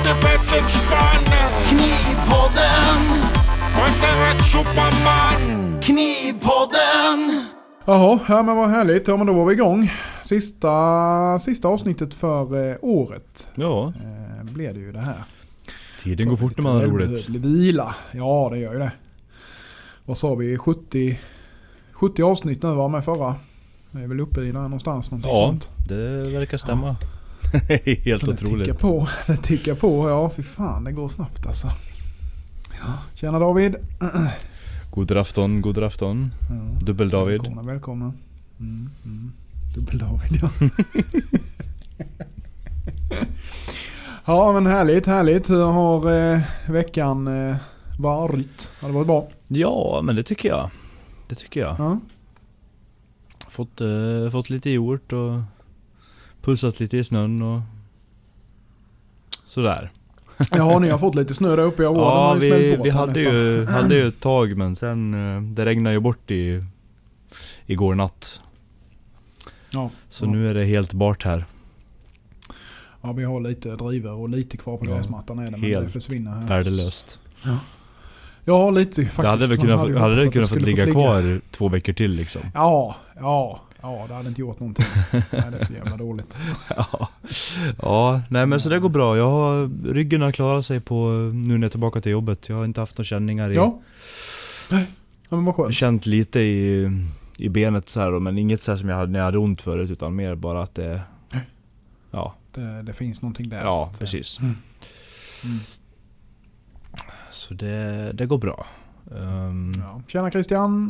inte bättre spann. Knivpodden, rätt superman. Knivpodden. Jaha, ja men vad härligt. Ja men då var vi igång. Sista, sista avsnittet för eh, året Ja, eh, blev det ju det här. tiden går fort när man har roligt. Vila. Ja det gör ju det. Vad sa vi? 70, 70 avsnitt nu var med förra. Vi är väl uppe i där någonstans. Någonting Ja, sånt. det verkar stämma. Helt det otroligt. tickar på. Det tickar på. Ja fy fan det går snabbt alltså. Tjena David. God afton, god afton. Ja. Dubbel-David. Välkomna, välkomna. Mm, mm. Dubbel-David ja. ja men härligt, härligt. Hur har eh, veckan eh, varit? Har det varit bra? Ja, men det tycker jag. Det tycker jag. Ja. Fått, eh, fått lite gjort och pulsat lite i snön och sådär. ja, ni har fått lite snö där uppe. Jag var, Ja, vi, vi hade, ju, hade ju ett tag men sen eh, det regnade ju bort i igår natt. Ja, Så ja. nu är det helt bart här. ja, vi har lite drivor och lite kvar på Ja, gräsmattan är det. Men helt det försvinner här. Värdelöst. Ja, lite faktiskt. Det hade väl kunnat, hade, hade det kunnat fått skulle ligga kvar två veckor till liksom. Ja, ja, ja. Det hade inte gjort någonting. Nej, det är för jävla dåligt. Ja, ja nej men så det går bra. Jag har, ryggen har klarat sig på nu när jag är tillbaka till jobbet. Jag har inte haft några känningar i... Ja. Nej, ja, men vad skönt. Känt lite i, i benet så här, men inget så som jag hade när jag hade ont förut utan mer bara att det... Ja, Det, det finns någonting där. så ja säga. precis. Mm. Så det, det går bra. Um, Ja. Tjena Christian.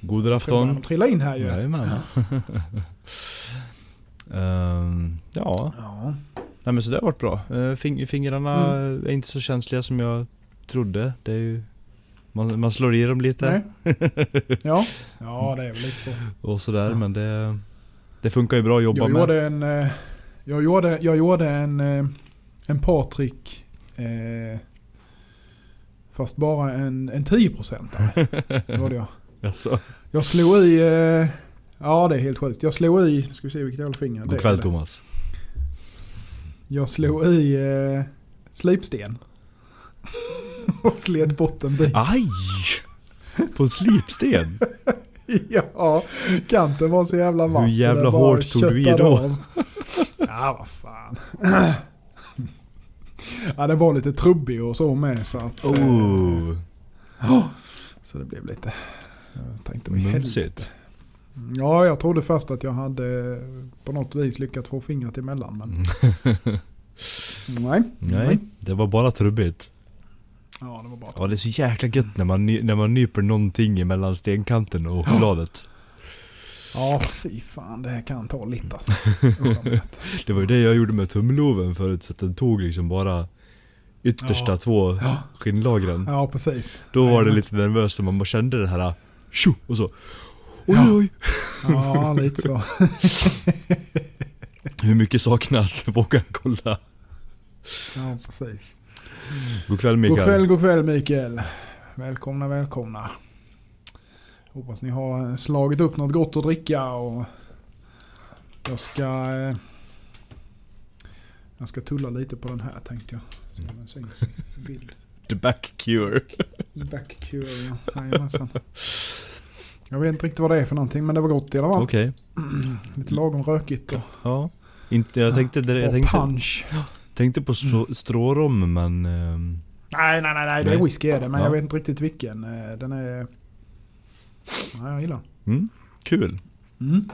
God De afton. trillar in här ju. Jajamän. um, ja, Ja. nej men så det har varit bra. Fing, fingrarna Mm. är inte så känsliga som jag trodde. Det är ju, man, man slår i dem lite. Nej. Ja. ja, det är väl lite så. och sådär men det, det funkar ju bra att jobba Jag med. gjorde en, eh, jag gjorde, jag gjorde en, eh, en Patrik. Eh, fast bara en, en 10% gjorde jag. Alltså, Jag slog i, eh, ja det är helt sjukt. Jag slog i, ska vi se vilket jävla finger god kväll Thomas. Jag slog i eh, slipsten. Och slet bort en bit. Aj! På en slipsten? Ja, kanten var så jävla vass. Hur jävla hårt tog du i då? Ja, vad fan. Ja, den var lite trubbig och så med. Så, att, eh, Oh, så det blev lite... Jag tänkte vad helvete. mumsigt. Ja, jag trodde först att jag hade på något vis lyckats få fingret emellan. Men nej. Nej, det var bara trubbigt. Ja, det var bara Ja det är så jäkla gött när man, när man nyper någonting mellan stenkanten och bladet. Ja, fy fan. Det här kan ta lite alltså. Det var ju det jag gjorde med tumloven förut, så att den tog liksom bara yttersta Ja. två skinnlagren. Ja, precis. Då var det lite nervöst, man kände det här tjo och så. Oj Ja. oj! Ja, lite så. Hur mycket saknas? Våga kolla. Ja, precis. God kväll God Mikael. kväll, god kväll Mikael. Välkomna, välkomna. Hoppas ni har slagit upp något gott att dricka och jag ska... eh, Jag ska tulla lite på den här tänkte jag. Så den syns i bild. The back cure. Back cure, ja. Jajamensan. Jag vet inte riktigt vad det är för någonting men det var gott i alla fall. Okej. Lite lagom rökigt och, Ja. Inte, jag tänkte, det, jag tänkte, punch. tänkte på strå, strårom men... ehm, Nej, nej, nej, nej. Det är Nej. whisky är det. Men Ja. jag vet inte riktigt vilken. Eh, Den är... Nej, jag gillar den. mm, kul. Mm.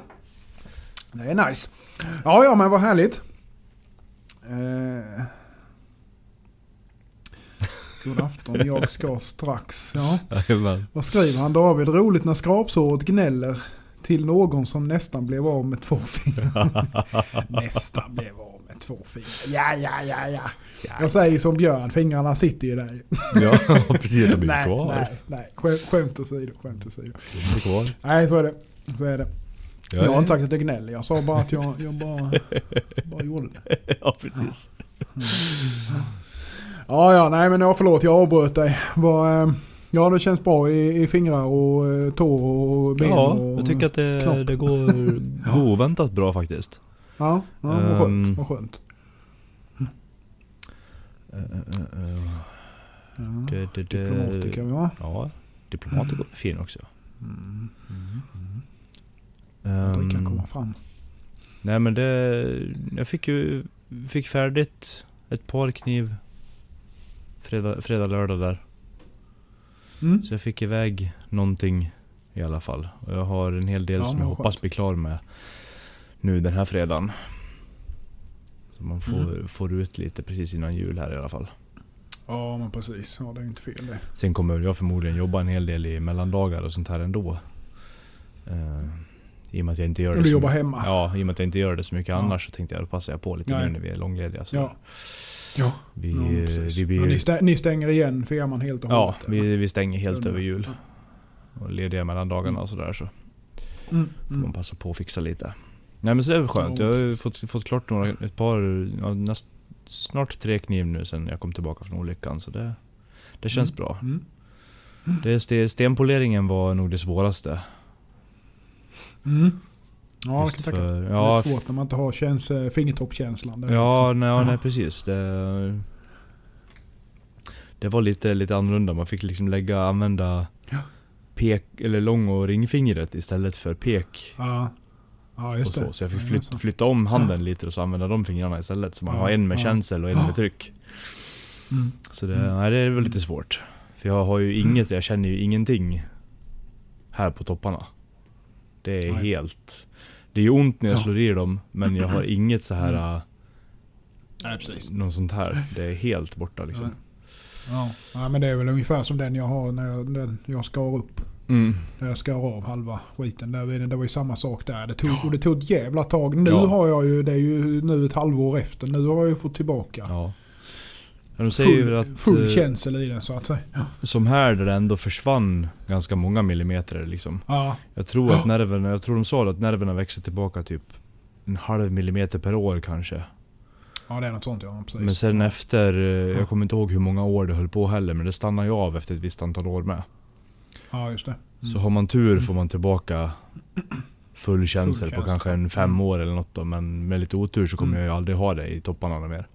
Det är nice. Ja, ja, men vad härligt. Eh. God afton, jag ska strax. Ja. Vad skriver han? David, roligt när skrapsåret gnäller till någon som nästan blev av med två fingrar. nästan blev av med två fingrar. Ja, ja, ja, ja. Jag säger som Björn, fingrarna sitter ju där. Ja, precis. De är nej, kvar. nej, nej. Skämt, skämt åsido, skämt åsido. De är kvar. Nej, så är det. Så är det. Ja, Jag har inte sagt att jag gnäller. Jag sa bara att jag, jag bara, bara gjorde det. ja, precis. Ja, ja, nej men ja, förlåt jag avbröt dig. Vad, eh, ja, det känns bra i, i fingrar och eh, tår och ben Ja, och... jag tycker att det, knopp. det går, går oväntat bra faktiskt. Ja, ja vad skönt. Ehm. Vad skönt. Eh, eh, eh. Ja. Det, det, det, Diplomatiker va? Ja, diplomater går fin också. Mm. Ehm, Drickan komma fram. nej men det... Jag fick ju... Fick färdigt ett par kniv fredag, fredag lördag där. Mm. Så jag fick iväg någonting i alla fall. Och jag har en hel del Ja, som jag hoppas skönt. bli klar med nu den här fredagen. Så man får, Mm. får ut lite precis innan jul här i alla fall. Ja men precis. Ja det är inte fel det. Sen kommer jag förmodligen jobba en hel del i mellandagar och sånt här ändå. Uh, I och med att jag inte gör det du så jobbar hemma? Ja, i och med att jag inte gör det så mycket Ja. annars så tänkte jag då passar jag på lite Nej. nu när vi är långlediga. Så Ja. Ja. vi, ja, precis. vi, Ja, blir, ni, stä- ni stänger igen firman helt och ja, hållet? vi, vi stänger helt över jul. Och lediga mellan dagarna och sådär så Mm. får man Mm. passa på att fixa lite. Nej men så det är skönt. Ja, Jag har fått, fått klart några, ett par, ja, näst, snart tre kniv nu sen jag kom tillbaka från olyckan. Så det, det känns Mm. bra. Mm. Det, sten- stenpoleringen var nog det svåraste. Mm. Ja, Just kan för- Det är ja, svårt när man inte har käns, eh, fingertoppskänslan. där Ja, liksom. nej, ja, nej precis. Det, det var lite, lite annorlunda. Man fick liksom lägga, använda Ja. pek, eller lång och ringfingret istället för pek. Ja, ja Och just så. det. så jag fick Ja, flyt, så. flytta om handen lite och så använda de fingrarna istället. Så man Ja, har en med ja. känsel och en med tryck. Mm. Så det, Mm. nej, det är väl lite svårt. För jag har ju inget, jag känner ju ingenting här på topparna. Det är Nej. helt... Det är ju ont när jag Ja. slår i dem, men jag har inget så här... Mm. äh, Nej, precis. Något sånt här. Det är helt borta liksom. Ja. ja, men det är väl ungefär som den jag har när jag, den jag skar upp. Mm. När jag skar av halva skiten. Där, det var ju samma sak där. Det tog, och det tog ett jävla tag. Nu Ja. har jag ju, det är ju nu ett halvår efter. Nu har jag ju fått tillbaka Ja. Ja, De säger full, att full eh, känsel i den så att säga. som här där det ändå försvann ganska många millimeter liksom. Ja, Jag tror att nerverna, jag tror de sa att nerverna växer tillbaka typ en halv millimeter per år kanske. ja det är något sånt ja. Precis. Men sen efter, eh, jag kommer inte ihåg hur många år det höll på heller, men det stannar ju av efter ett visst antal år med. Ja, just det. Mm. Så har man tur får man tillbaka full känsel på kanske en fem Mm. år eller något då. Men med lite otur så kommer Mm. jag ju aldrig ha det i topparna mer.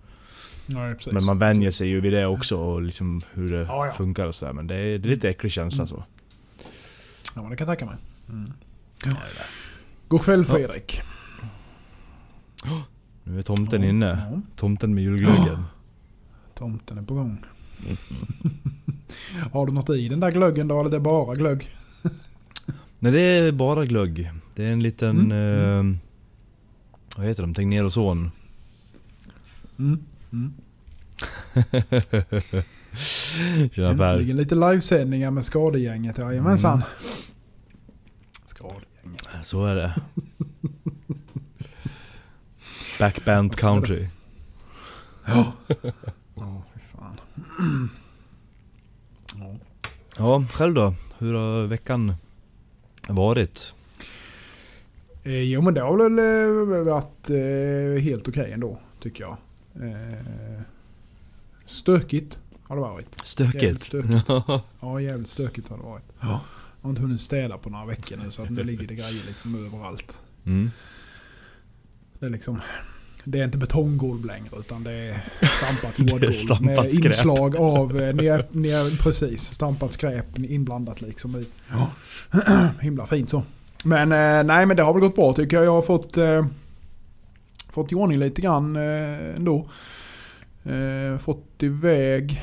Ja, precis. Men man vänjer sig ju vid det också och liksom hur det Ja, ja. funkar och sådär. Men det är, det är lite äcklig känsla Mm. så. Ja, men det kan jag tänka mig. Mm. God kväll Fredrik. Nu är tomten Ja, inne. Ja, Tomten med julglöggen. tomten är på gång. Har du något i den där glöggen då eller det är bara glögg? Nej det är bara glögg. Det är en liten... Mm, Eh, vad heter de? Tegnér Mm. Mm. Äntligen lite livesändningar med skadegänget. Jajamensan. Mm. Skadegänget. Så är det. Backband country. Ja. Ja, fy fan. Ja. Ja, själv då? Hur har veckan varit? Eh, jo men det har väl eh, varit eh, helt okej ändå tycker jag. Eh, stökigt har det varit. Jävligt Stökigt. stökigt. Ja jävligt stökigt har det varit. Jag har inte hunnit städa på några veckor nu så att nu ligger det grejer liksom överallt. mm. Det är liksom det är inte betonggolv längre utan det är stampat jordgolv. med skräp. inslag av, eh, ner, ner, precis, stampat skräp inblandat liksom i. Himla fint så. Men eh, nej men det har väl gått bra tycker jag. Jag har fått, eh, fått i ordning lite grann eh, ändå. Eh, fått iväg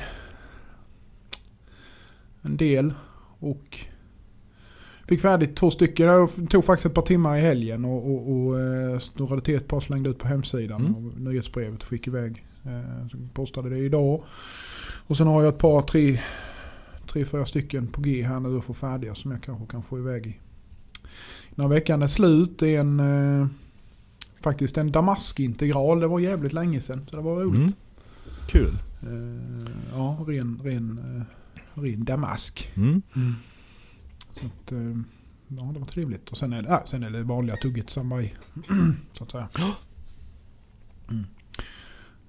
en del och fick färdigt två stycken. Det tog faktiskt ett par timmar i helgen och, och, och eh, snurrade till ett par slängde ut på hemsidan Mm. och nyhetsbrevet och fick iväg. Så postade det idag. Och sen har jag ett par, tre, tre fyra stycken på G här nu och få färdiga som jag kanske kan få iväg i. När veckan är slut det är en faktiskt en damaskintegral. Det var jävligt länge sedan så det var roligt. Mm. Kul. Eh, ja, ren, ren, eh, ren damask. Mm. Så att, eh, ja, det var trevligt. Och sen är det, ja, sen är det vanliga tugget sambai. så att säga. Mm.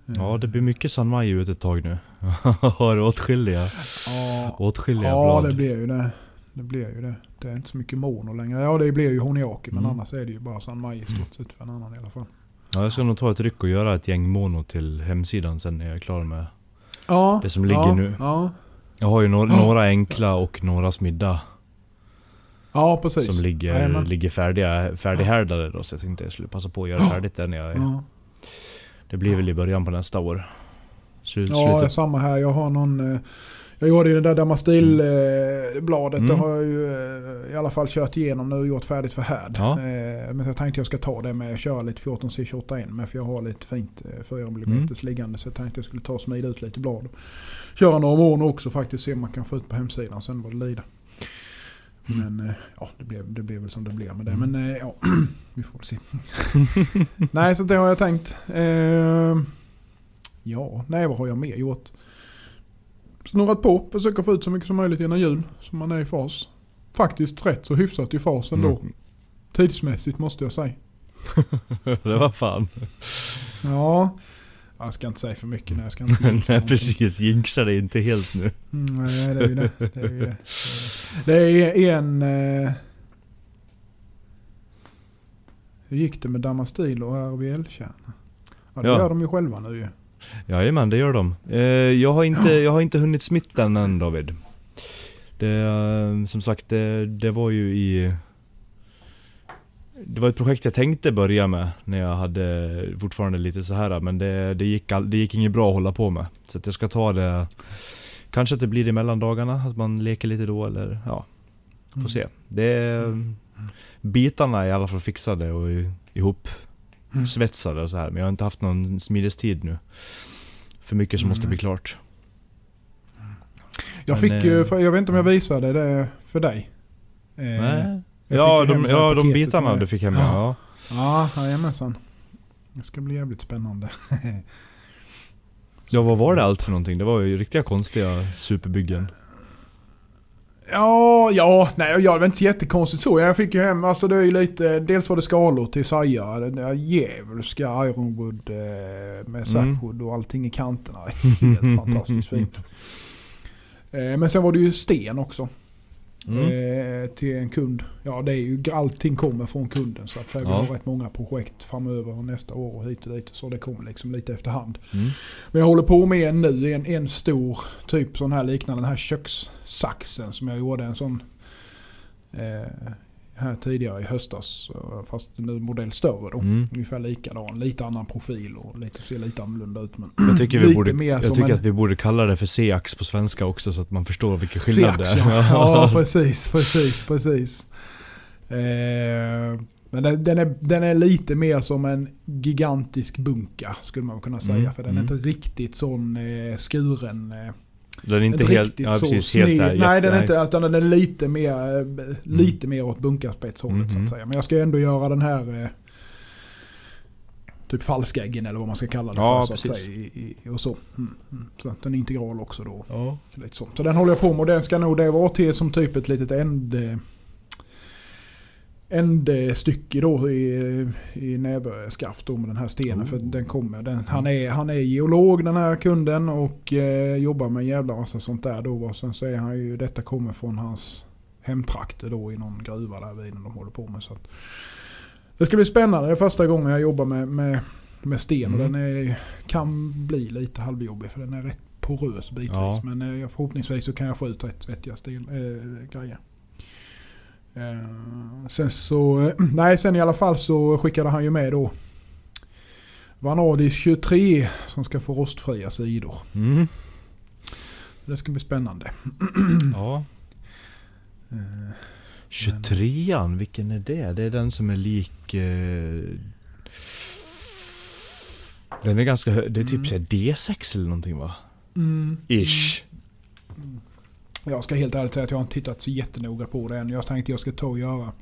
Ja, det blir mycket San Maj ut ett tag nu. Har åtskilliga, Ja, åtskilliga ja blad. det blir ju det. Det blir ju det. Det är inte så mycket mono längre. Ja, det blir ju honiaki. Men Mm. annars är det ju bara San Mai i stort sett för en annan i alla fall. Ja, jag ska nog ta ett ryck och göra ett gäng mono till hemsidan sen när jag är klar med Ja. Det som ligger ja, nu. Ja, Jag har ju några, några enkla och några smidda. ja precis. Som ligger, Jajamän. ligger färdiga, färdighärdade då. Så jag tänkte jag skulle passa på att göra färdigt det när jag... Ja. Det blir väl i början på nästa år. Slut, Ja, samma här. Jag har någon... eh, Jag gjorde ju det där Damastil-bladet. Mm. Det har jag ju eh, i alla fall kört igenom nu och gjort färdigt för härd. Ja. Eh, Men jag tänkte jag ska ta det med att köra lite 14 C28 med. För jag har lite fint 4 mm Mm. liggande. Så jag tänkte jag skulle ta och smida ut lite blad. Köra några månader också faktiskt. Se om man kan få ut på hemsidan sen vad det lider. Mm. Men eh, ja, det blev, det blev väl som det blev med det. Mm. Men eh, ja, vi får se. nej, så det har jag tänkt. Eh, ja, nej vad har jag mer gjort? Snurrat på, försöka få ut så mycket som möjligt innan jul. Så man är i fas. Faktiskt rätt så hyfsat i fas ändå. Mm. Tidsmässigt måste jag säga. det var fan. Ja, jag ska inte säga för mycket. Nej, jag ska inte Nej någonting. precis, jinxa det inte helt nu. Mm, nej, det är ju det. Det är, ju det. Det är en... Eh, hur gick det med Damastil och RVL-kärna? Ja, det Ja. gör de ju själva nu ju. Jajamän, det gör de. Eh, jag, har inte, jag har inte hunnit smitta den än David. Det, eh, som sagt, det, det var ju i... Det var ett projekt jag tänkte börja med när jag hade fortfarande lite så här men det, det, gick, all, det gick inget bra att hålla på med. Så att jag ska ta det... Kanske att det blir i mellandagarna, att man leker lite då eller ja, får Mm. se. Det är, bitarna är i alla fall fixade och ihop Mm. svetsade och så här. Men jag har inte haft någon smidestid nu. För mycket som måste Nej. bli klart. Jag Men, fick ju, eh, jag vet inte om jag visade det för dig. Eh, Nej. Ja, de, ja de bitarna med- du fick hem ja. Ja, jajamensan. Det ska bli jävligt spännande. Ja vad var det allt för någonting? Det var ju riktiga konstiga superbyggen. Ja, ja, nej jag var inte så jättekonstigt så. Jag fick ju hem, alltså det är ju lite, dels var det skalor till Saja, den där djävulska Ironwood eh, med Sapwood och allting i kanterna. Helt fantastiskt fint. Eh, men sen var det ju sten också. Mm. Eh, till en kund. Ja det är ju, allting kommer från kunden så att säga. Vi Ja. har rätt många projekt framöver och nästa år och hit och dit. Så det kommer liksom lite efterhand. Mm. Men jag håller på med en nu, en, en stor typ sån här liknande den här kökssaxen som jag gjorde en sån eh, här tidigare i höstas. eh, Fast nu modell större då. Mm. Ungefär likadan, lite annan profil och lite, ser lite annorlunda ut. Men Jag tycker, vi borde, jag tycker en- att vi borde kalla det för C-ax på svenska också så att man förstår vilken skillnad det är. ja. ja precis, precis, precis. Eh, men den, den, är, den är lite mer som en gigantisk bunka skulle man kunna säga. Mm, För den är mm. inte riktigt sån eh, skuren. Eh, Den är inte helt, ja, så precis, helt så. Nej, den är inte, utan den är lite mer, eh, lite mer åt bunkarspetshållet så Mhm. att säga. Men jag ska ändå göra den här eh, typ falskäggen eller vad man ska kalla det Ja, för. Så att precis. säga, i, i, och så. Mm, mm. så att den är integral också då. Ja. Så så. så den håller jag på med och den ska nog det vara till som typ ett litet änd, ändstycke då i, i näverskaft då med den här stenen. Oh. För den kommer. Den, han, är, han är geolog den här kunden och eh, jobbar med en jävla massa sånt där då. Och sen är han ju, detta kommer från hans hemtrakter då i någon gruva där vid de håller på med. Så att, det ska bli spännande. Det är första gången jag jobbar med, med, med sten och Mm. den är, kan bli lite halvjobbig för den är rätt porös bitvis. Ja. Men eh, förhoppningsvis så kan jag få ut rätt vettiga stil, äh, grejer. Eh, sen så, nej sen i alla fall så skickade han ju med då Vanadis 23 som ska få rostfria sidor. Mm. Det ska bli spännande. ja. Eh, 23an, vilken är det? Det är den som är lik... Eh, den är ganska hög. Det är typ Mm. så här D6 eller någonting va? mm, Ish. Jag ska helt ärligt säga att jag har inte tittat så jättenoga på det än. Jag tänkte jag ska ta och göra.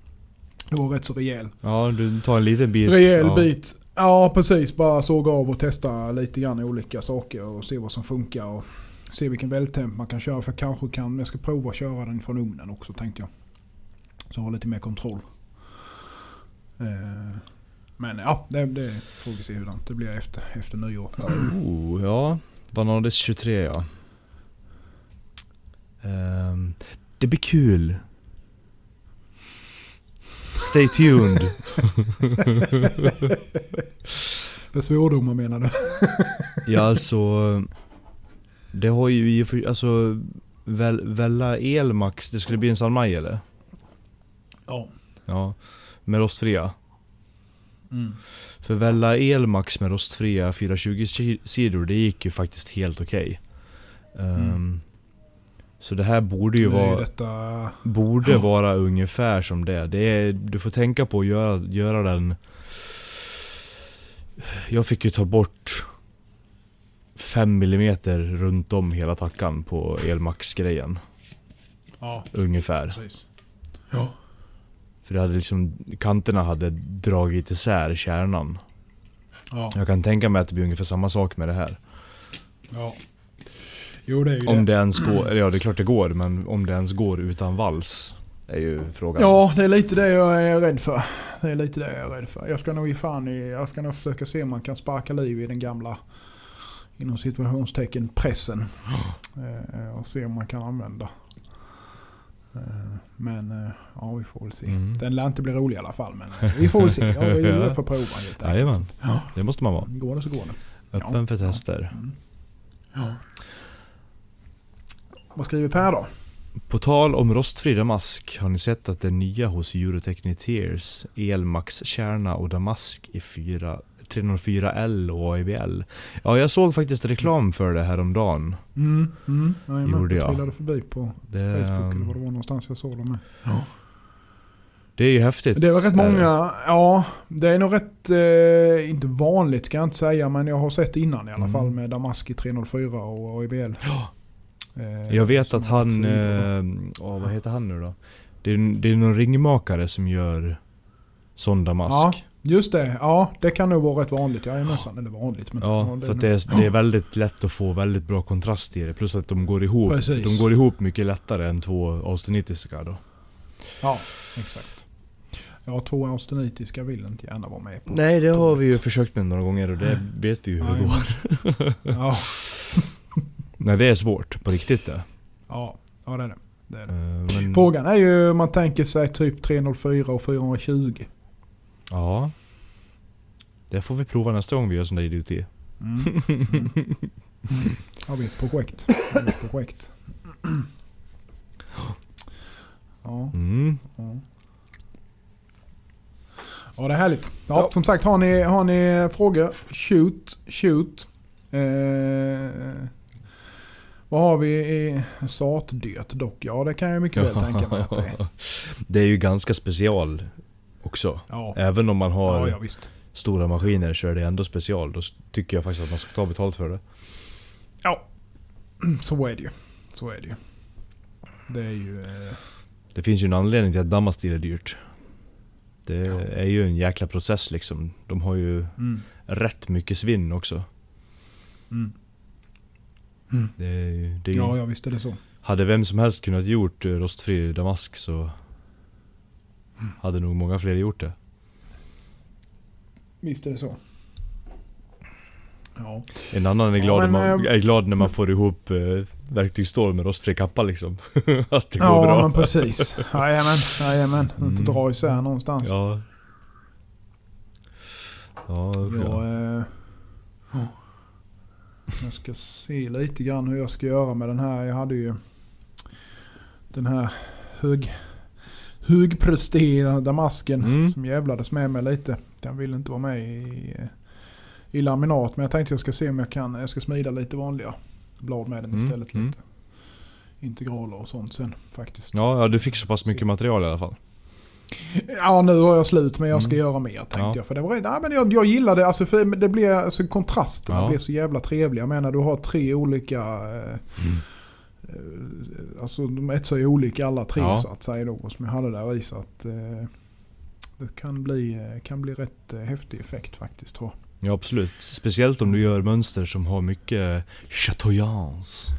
Det var rätt så rejäl. Ja, du tar en liten bit. Rejäl ja. bit. Ja precis, bara såga av och testa lite grann olika saker och se vad som funkar. Och se vilken vältemp man kan köra. För kanske kan, jag ska prova att köra den från ugnen också tänkte jag. Så jag har lite mer kontroll. Eh, Men ja, det, det får vi se hur det blir efter, efter nyår. Oh, ja. Vanadis 23 ja. Ehm, det blir kul. Stay tuned. Det är svordomar menar du? Ja alltså... Det har ju i och för alltså Väl, Vella Elmax, det skulle bli en Salmaj eller? Ja. Ja. Med rostfria. Mm. För Vella Elmax med rostfria 420 ki- sidor, det gick ju faktiskt helt okej. Ehm, Så det här borde ju vara, detta... borde vara ungefär som det. det är, du får tänka på att göra, göra den... Jag fick ju ta bort 5 mm runt om hela tackan på Elmax-grejen. Ja, Ungefär. precis. Ja. För det hade liksom, kanterna hade dragit isär kärnan. Ja. Jag kan tänka mig att det blir ungefär samma sak med det här. ja. Jo, det är ju Om det. det ens går, ja det är klart det går, men om det ens går utan vals. Är ju frågan. Ja, det är lite det jag är rädd för. Det är lite det jag är rädd för. Jag ska nog ge fan i, jag ska nog försöka se om man kan sparka liv i den gamla inom situationstecken pressen. Eh, och se om man kan använda. Eh, men eh, ja, vi får väl se. Mm. Den lär inte bli rolig i alla fall. Men eh, vi får väl se. Ja, vi Ja. får prova helt enkelt. Jajamän. Ja. Det måste man vara. Går det så går det. Öppen Ja. för tester. Mm. Ja. Vad skriver Per då? På tal om rostfri damask, har ni sett att det nya hos Eurotechniteers Elmax kärna och damask i 4, 304L och AIBL? Ja, jag såg faktiskt reklam för det här om dagen. Mm, mm. Jajamän, Gjorde jag. trillade förbi på Det, Facebook eller vad det var någonstans jag såg dem med. det är ju häftigt. Det var rätt många, ja det är nog rätt, eh, inte vanligt ska jag inte säga men jag har sett innan i alla Mm. fall med Damaski 304 och AIBL. Eh, Jag vet att han, eh, åh, vad heter han nu då? Det är, det är någon ringmakare som gör sån damask. Just det, ja det kan nog vara rätt vanligt. Jajamensan, eller vanligt men. Ja, det för att det är, det är väldigt lätt att få väldigt bra kontrast i det. Plus att de går ihop. Precis. De går ihop mycket lättare än två austenitiska då. Ja, exakt. Ja, två austenitiska vill inte gärna vara med på. Nej, det har vi ju försökt med några gånger och det vet vi ju hur det går. Ja, Nej, det är svårt på riktigt det. ja, ja det är det. det, är det. Eh, Men, Frågan är ju om man tänker sig typ 304 och 420. Ja. Det får vi prova nästa gång vi gör sån där idioti. Mm. Mm. Har vi ett projekt. Har vi ett projekt. Ja, Mm. ja. ja, det är härligt. Ja, Ja. Som sagt, har ni, har ni frågor, shoot, shoot. Eh, vad har vi i satdyrt dock? Ja, det kan jag mycket väl tänka mig att det är. Det är ju ganska special också. Ja, Även om man har ja, ja stora maskiner så är det ändå special. Då tycker jag faktiskt att man ska ta betalt för det. Ja, så är det ju. Så är det ju. Det är ju... Eh, Det finns ju en anledning till att Damastil är dyrt. Det är ju en jäkla process liksom. De har ju mm, rätt mycket svinn också. mm. Det är, ju- det är ju, Ja, ja, visst är det så. Hade vem som helst kunnat gjort eh, rostfri damask så hade nog många fler gjort det. Visst är det så. Ja. En annan är glad, Ja, men, när, man, eh, är glad när man får ihop eh, verktygsstål med rostfri kappa liksom. att det går Ja, bra. men precis. Jajamän, jajamän. Inte Mm. dra isär någonstans. Ja. Ja, Jag, ja. eh, jag ska se lite grann hur jag ska göra med den här. Jag hade ju den här hög, högpresterande damasken Mm. som jävlades med mig lite. Den vill inte vara med i, i laminat. Men jag tänkte jag ska se om jag kan. Jag ska smida lite vanliga blad med den Mm, istället. mm. Lite integraler och sånt sen faktiskt. Ja, ja, du fick så pass mycket material i alla fall. Ja nu har jag slut men jag ska Mm. göra mer tänkte Ja. jag. För det var, nej, men jag, jag gillar det, alltså, för det blir, alltså, kontrasterna Ja. blir så jävla trevliga. Jag menar du har tre olika, eh, Mm. eh, alltså de etsar ju olika alla tre Ja. så att säga då. Som jag hade där i så att eh, det kan bli, eh, kan bli rätt eh, häftig effekt faktiskt tror jag. Ja, absolut. Speciellt om du gör mönster som har mycket chatoyance.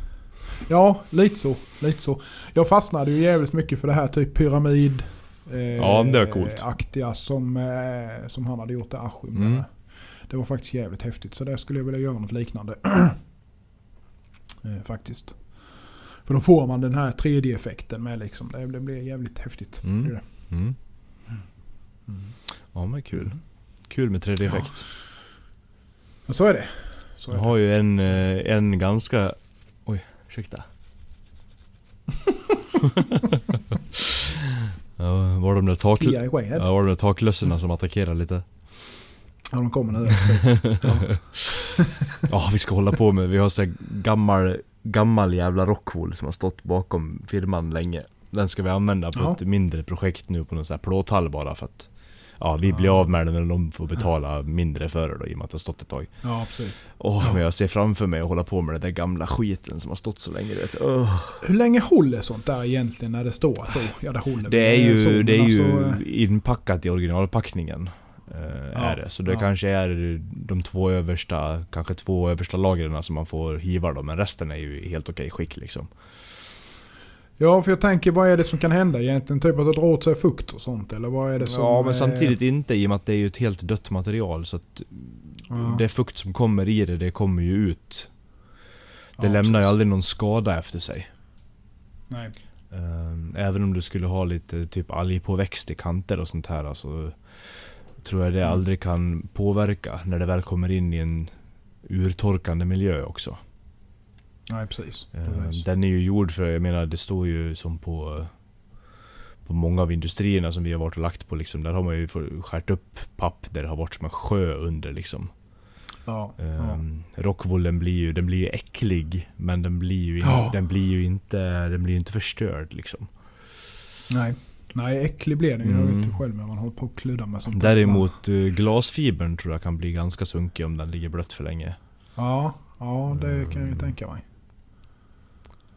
Ja, lite så. Lite så. Jag fastnade ju jävligt mycket för det här typ pyramid eh, Ja, det var coolt. aktiga som, eh, som han hade gjort i Askim. Mm. Det var faktiskt jävligt häftigt. Så där skulle jag vilja göra något liknande. eh, faktiskt. För då får man den här 3D-effekten med liksom. Det, det blir jävligt häftigt. Mm. Det det. Mm. Ja, men kul. Kul med 3D-effekt. Men så är det. Så är Jag har ju en, en ganska... Oj, Ursäkta. ja, var de där tak... Skenet. Ja, var de där taklössorna som attackerar lite? Ja, de kommer nu. Precis. Ja. Ja, vi ska hålla på med, vi har så gammal, gammal jävla rockwool som har stått bakom firman länge. Den ska vi använda på Ja. ett mindre projekt nu på någon sån här plåthall bara för att Ja, vi blir av med den och de får betala mindre för det då i och med att det har stått ett tag. ja, precis. Men jag ser framför mig att hålla på med den där gamla skiten som har stått så länge. Vet. Åh. Hur länge håller sånt där egentligen när det står så? Ja, det håller Det är ju, så, det är ju alltså, eh, inpackat i originalpackningen. eh, är det. Så det ja. kanske är de två översta, kanske två översta lagren som man får hiva då, men resten är ju helt okej skick liksom. Ja, för jag tänker vad är det som kan hända egentligen? Typ att det drar åt sig fukt och sånt eller vad är det som... ja men samtidigt inte i och med att det är ju ett helt dött material så att ja. det fukt som kommer i det, det kommer ju ut. Det Ja, lämnar ju precis. aldrig någon skada efter sig. Nej. Eh, Även om du skulle ha lite typ algpåväxt i kanter och sånt här så tror jag det Mm. aldrig kan påverka när det väl kommer in i en urtorkande miljö också. Nej, precis. Eh, precis. Den är ju gjord för, jag menar det står ju som på på många av industrierna som vi har varit och lagt på liksom, där har man ju skärt upp papp där det har varit som en sjö under liksom. Ja, ja. Um, Rockwoolen blir ju, den blir ju äcklig men den blir ju, in, Ja. den blir ju inte, den blir inte förstörd liksom. Nej. Nej, äcklig blir den ju. Jag Mm. vet ju själv när man håller på och kluddar med sånt. där. Däremot uh, glasfibern tror jag kan bli ganska sunkig om den ligger blött för länge. Ja, ja det kan jag ju Mm. tänka mig.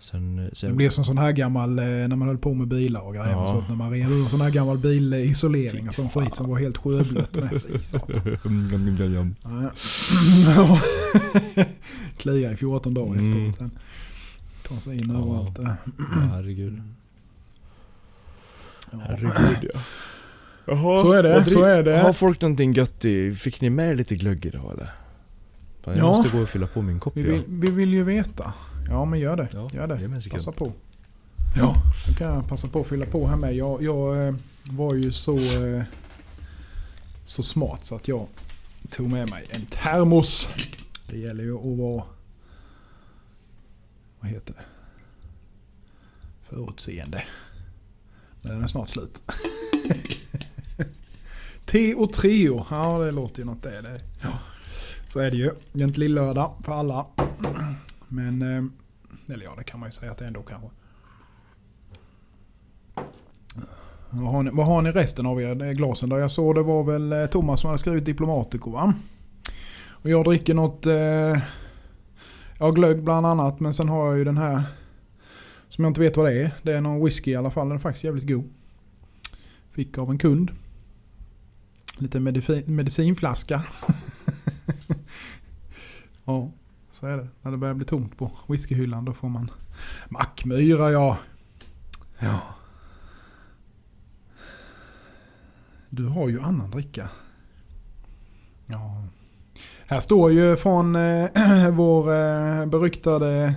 Sen, eh, sen Det blir som sån här gammal, eh, när man höll på med bilar och grejer. Ja. Så när man rev ur sån här gammal bilisolering och sån skit som var helt sjöblött med. Ja. Ja. Klia i 14 dagar Mm. efteråt sen. Ta sig in Ja. överallt. Herregud. Ja. Herregud ja. Jaha, Så är det, så är det. Har folk någonting gött i? Fick ni med lite glögg idag eller? Fan, jag Ja. måste gå och fylla på min kopp Vi ja. vill, vi vill ju veta. Ja men gör det. Ja, gör det. sekund. Passa på. Ja, då kan jag passa på att fylla på här med. Jag, jag eh, var ju så, eh, så smart så att jag tog med mig en termos. Det gäller ju att vara... Vad heter det? Förutseende. Men den är snart slut. Te och Treo. Ja det låter ju något det. det. Ja. Så är det ju. Det är inte för alla. Men... Eh, eller ja, det kan man ju säga att det ändå kanske. Vad har, ni, vad har ni resten av er eh, glasen då? Jag såg det var väl eh, Thomas som hade skrivit Diplomatico va? Och jag dricker något... Eh, ja, glögg bland annat. Men sen har jag ju den här... Som jag inte vet vad det är. Det är någon whisky i alla fall. Den är faktiskt jävligt god. Fick av en kund. Lite medicin, medicinflaska. ja, så är det. När det börjar bli tomt på whiskyhyllan då får man Mackmyra ja. Ja. Du har ju annan dricka. Ja. Här står ju från eh, vår eh, beryktade...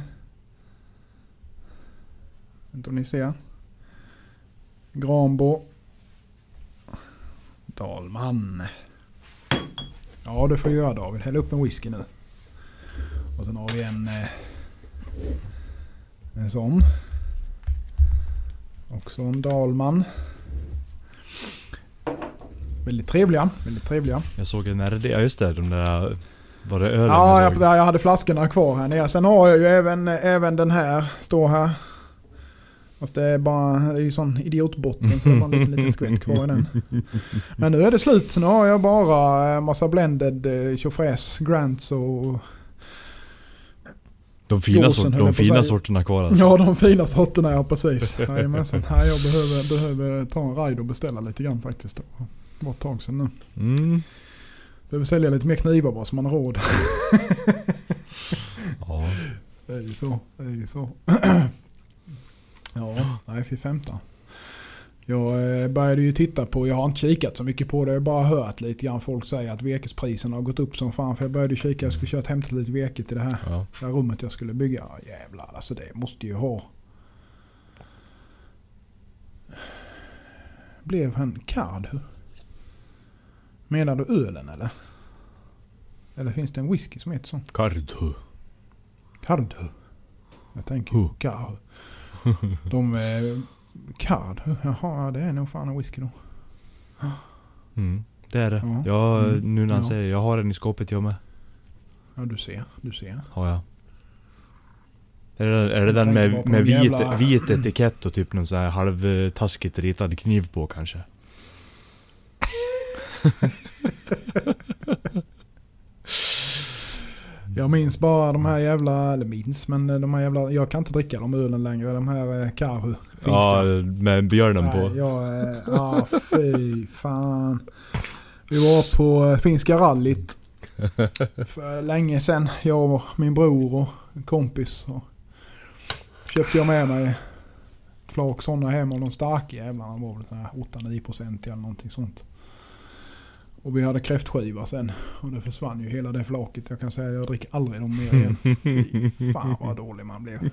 Inte om ni ser. Granbo. Dalman. Ja, det får jag göra David. Häll upp en whisky nu. Och sen har vi en... Eh, en sån. Också en Dalman. Väldigt trevliga. Väldigt trevliga. Jag såg en RD, ja just det, de där... Var det ölen Ja, jag jag, hade flaskorna kvar här nere. Sen har jag ju även, även den här. Står här. Fast det är bara, det är ju sån idiotbotten så det är bara en liten, liten skvätt kvar i den. Men nu är det slut. Nu har jag bara eh, massa blended eh, grants och... De fina, sort, de fina sorterna kvar alltså. Ja, de fina sorterna ja, precis. Jajamensan. Nej, jag behöver, behöver ta en ride och beställa lite grann faktiskt. Det var ett tag sedan nu. Mm. Behöver sälja lite mer knivar bara så man har råd. Ja. Det är ju så. Det är ju så. ja, nej fy femton. Jag eh, började ju titta på, jag har inte kikat så mycket på det, jag har bara hört lite grann folk säga att virkespriserna har gått upp som fan. För jag började ju kika, jag skulle köra hämta lite virke till det här, ja. det här rummet jag skulle bygga. Ja, jävlar, alltså det måste ju ha. Blev han kard? Menar du ölen eller? Eller finns det en whisky som heter så? Kardhu. Kard. Jag tänker på Karhu. De... Card? Jaha, det är nog fan en whisky då. Mm, det är det. Ja. Ja, Mm. nu när han Ja. säger jag har den i skåpet jag med. Ja, du ser. Du ser. Har jag. Är det, är det Jag den med, med vit, jävla- vit etikett och typ någon så här halvtaskigt ritad kniv på kanske? Jag minns bara de här jävla... Eller minns, men de här jävla... Jag kan inte dricka de ölen längre. De här eh, Karhu. Ja, med björnen på. Nej, eh, ja, fy fan. Vi var på eh, finska rallyt för länge sedan. Jag och min bror och en kompis. Och köpte jag med mig ett flak sådana hem av de starka jävlarna. Var väl så här 8-9% eller någonting sånt. Och vi hade kräftskiva sen. Och det försvann ju hela det flaket. Jag kan säga jag dricker aldrig dem mer igen. Fy fan vad dålig man blev.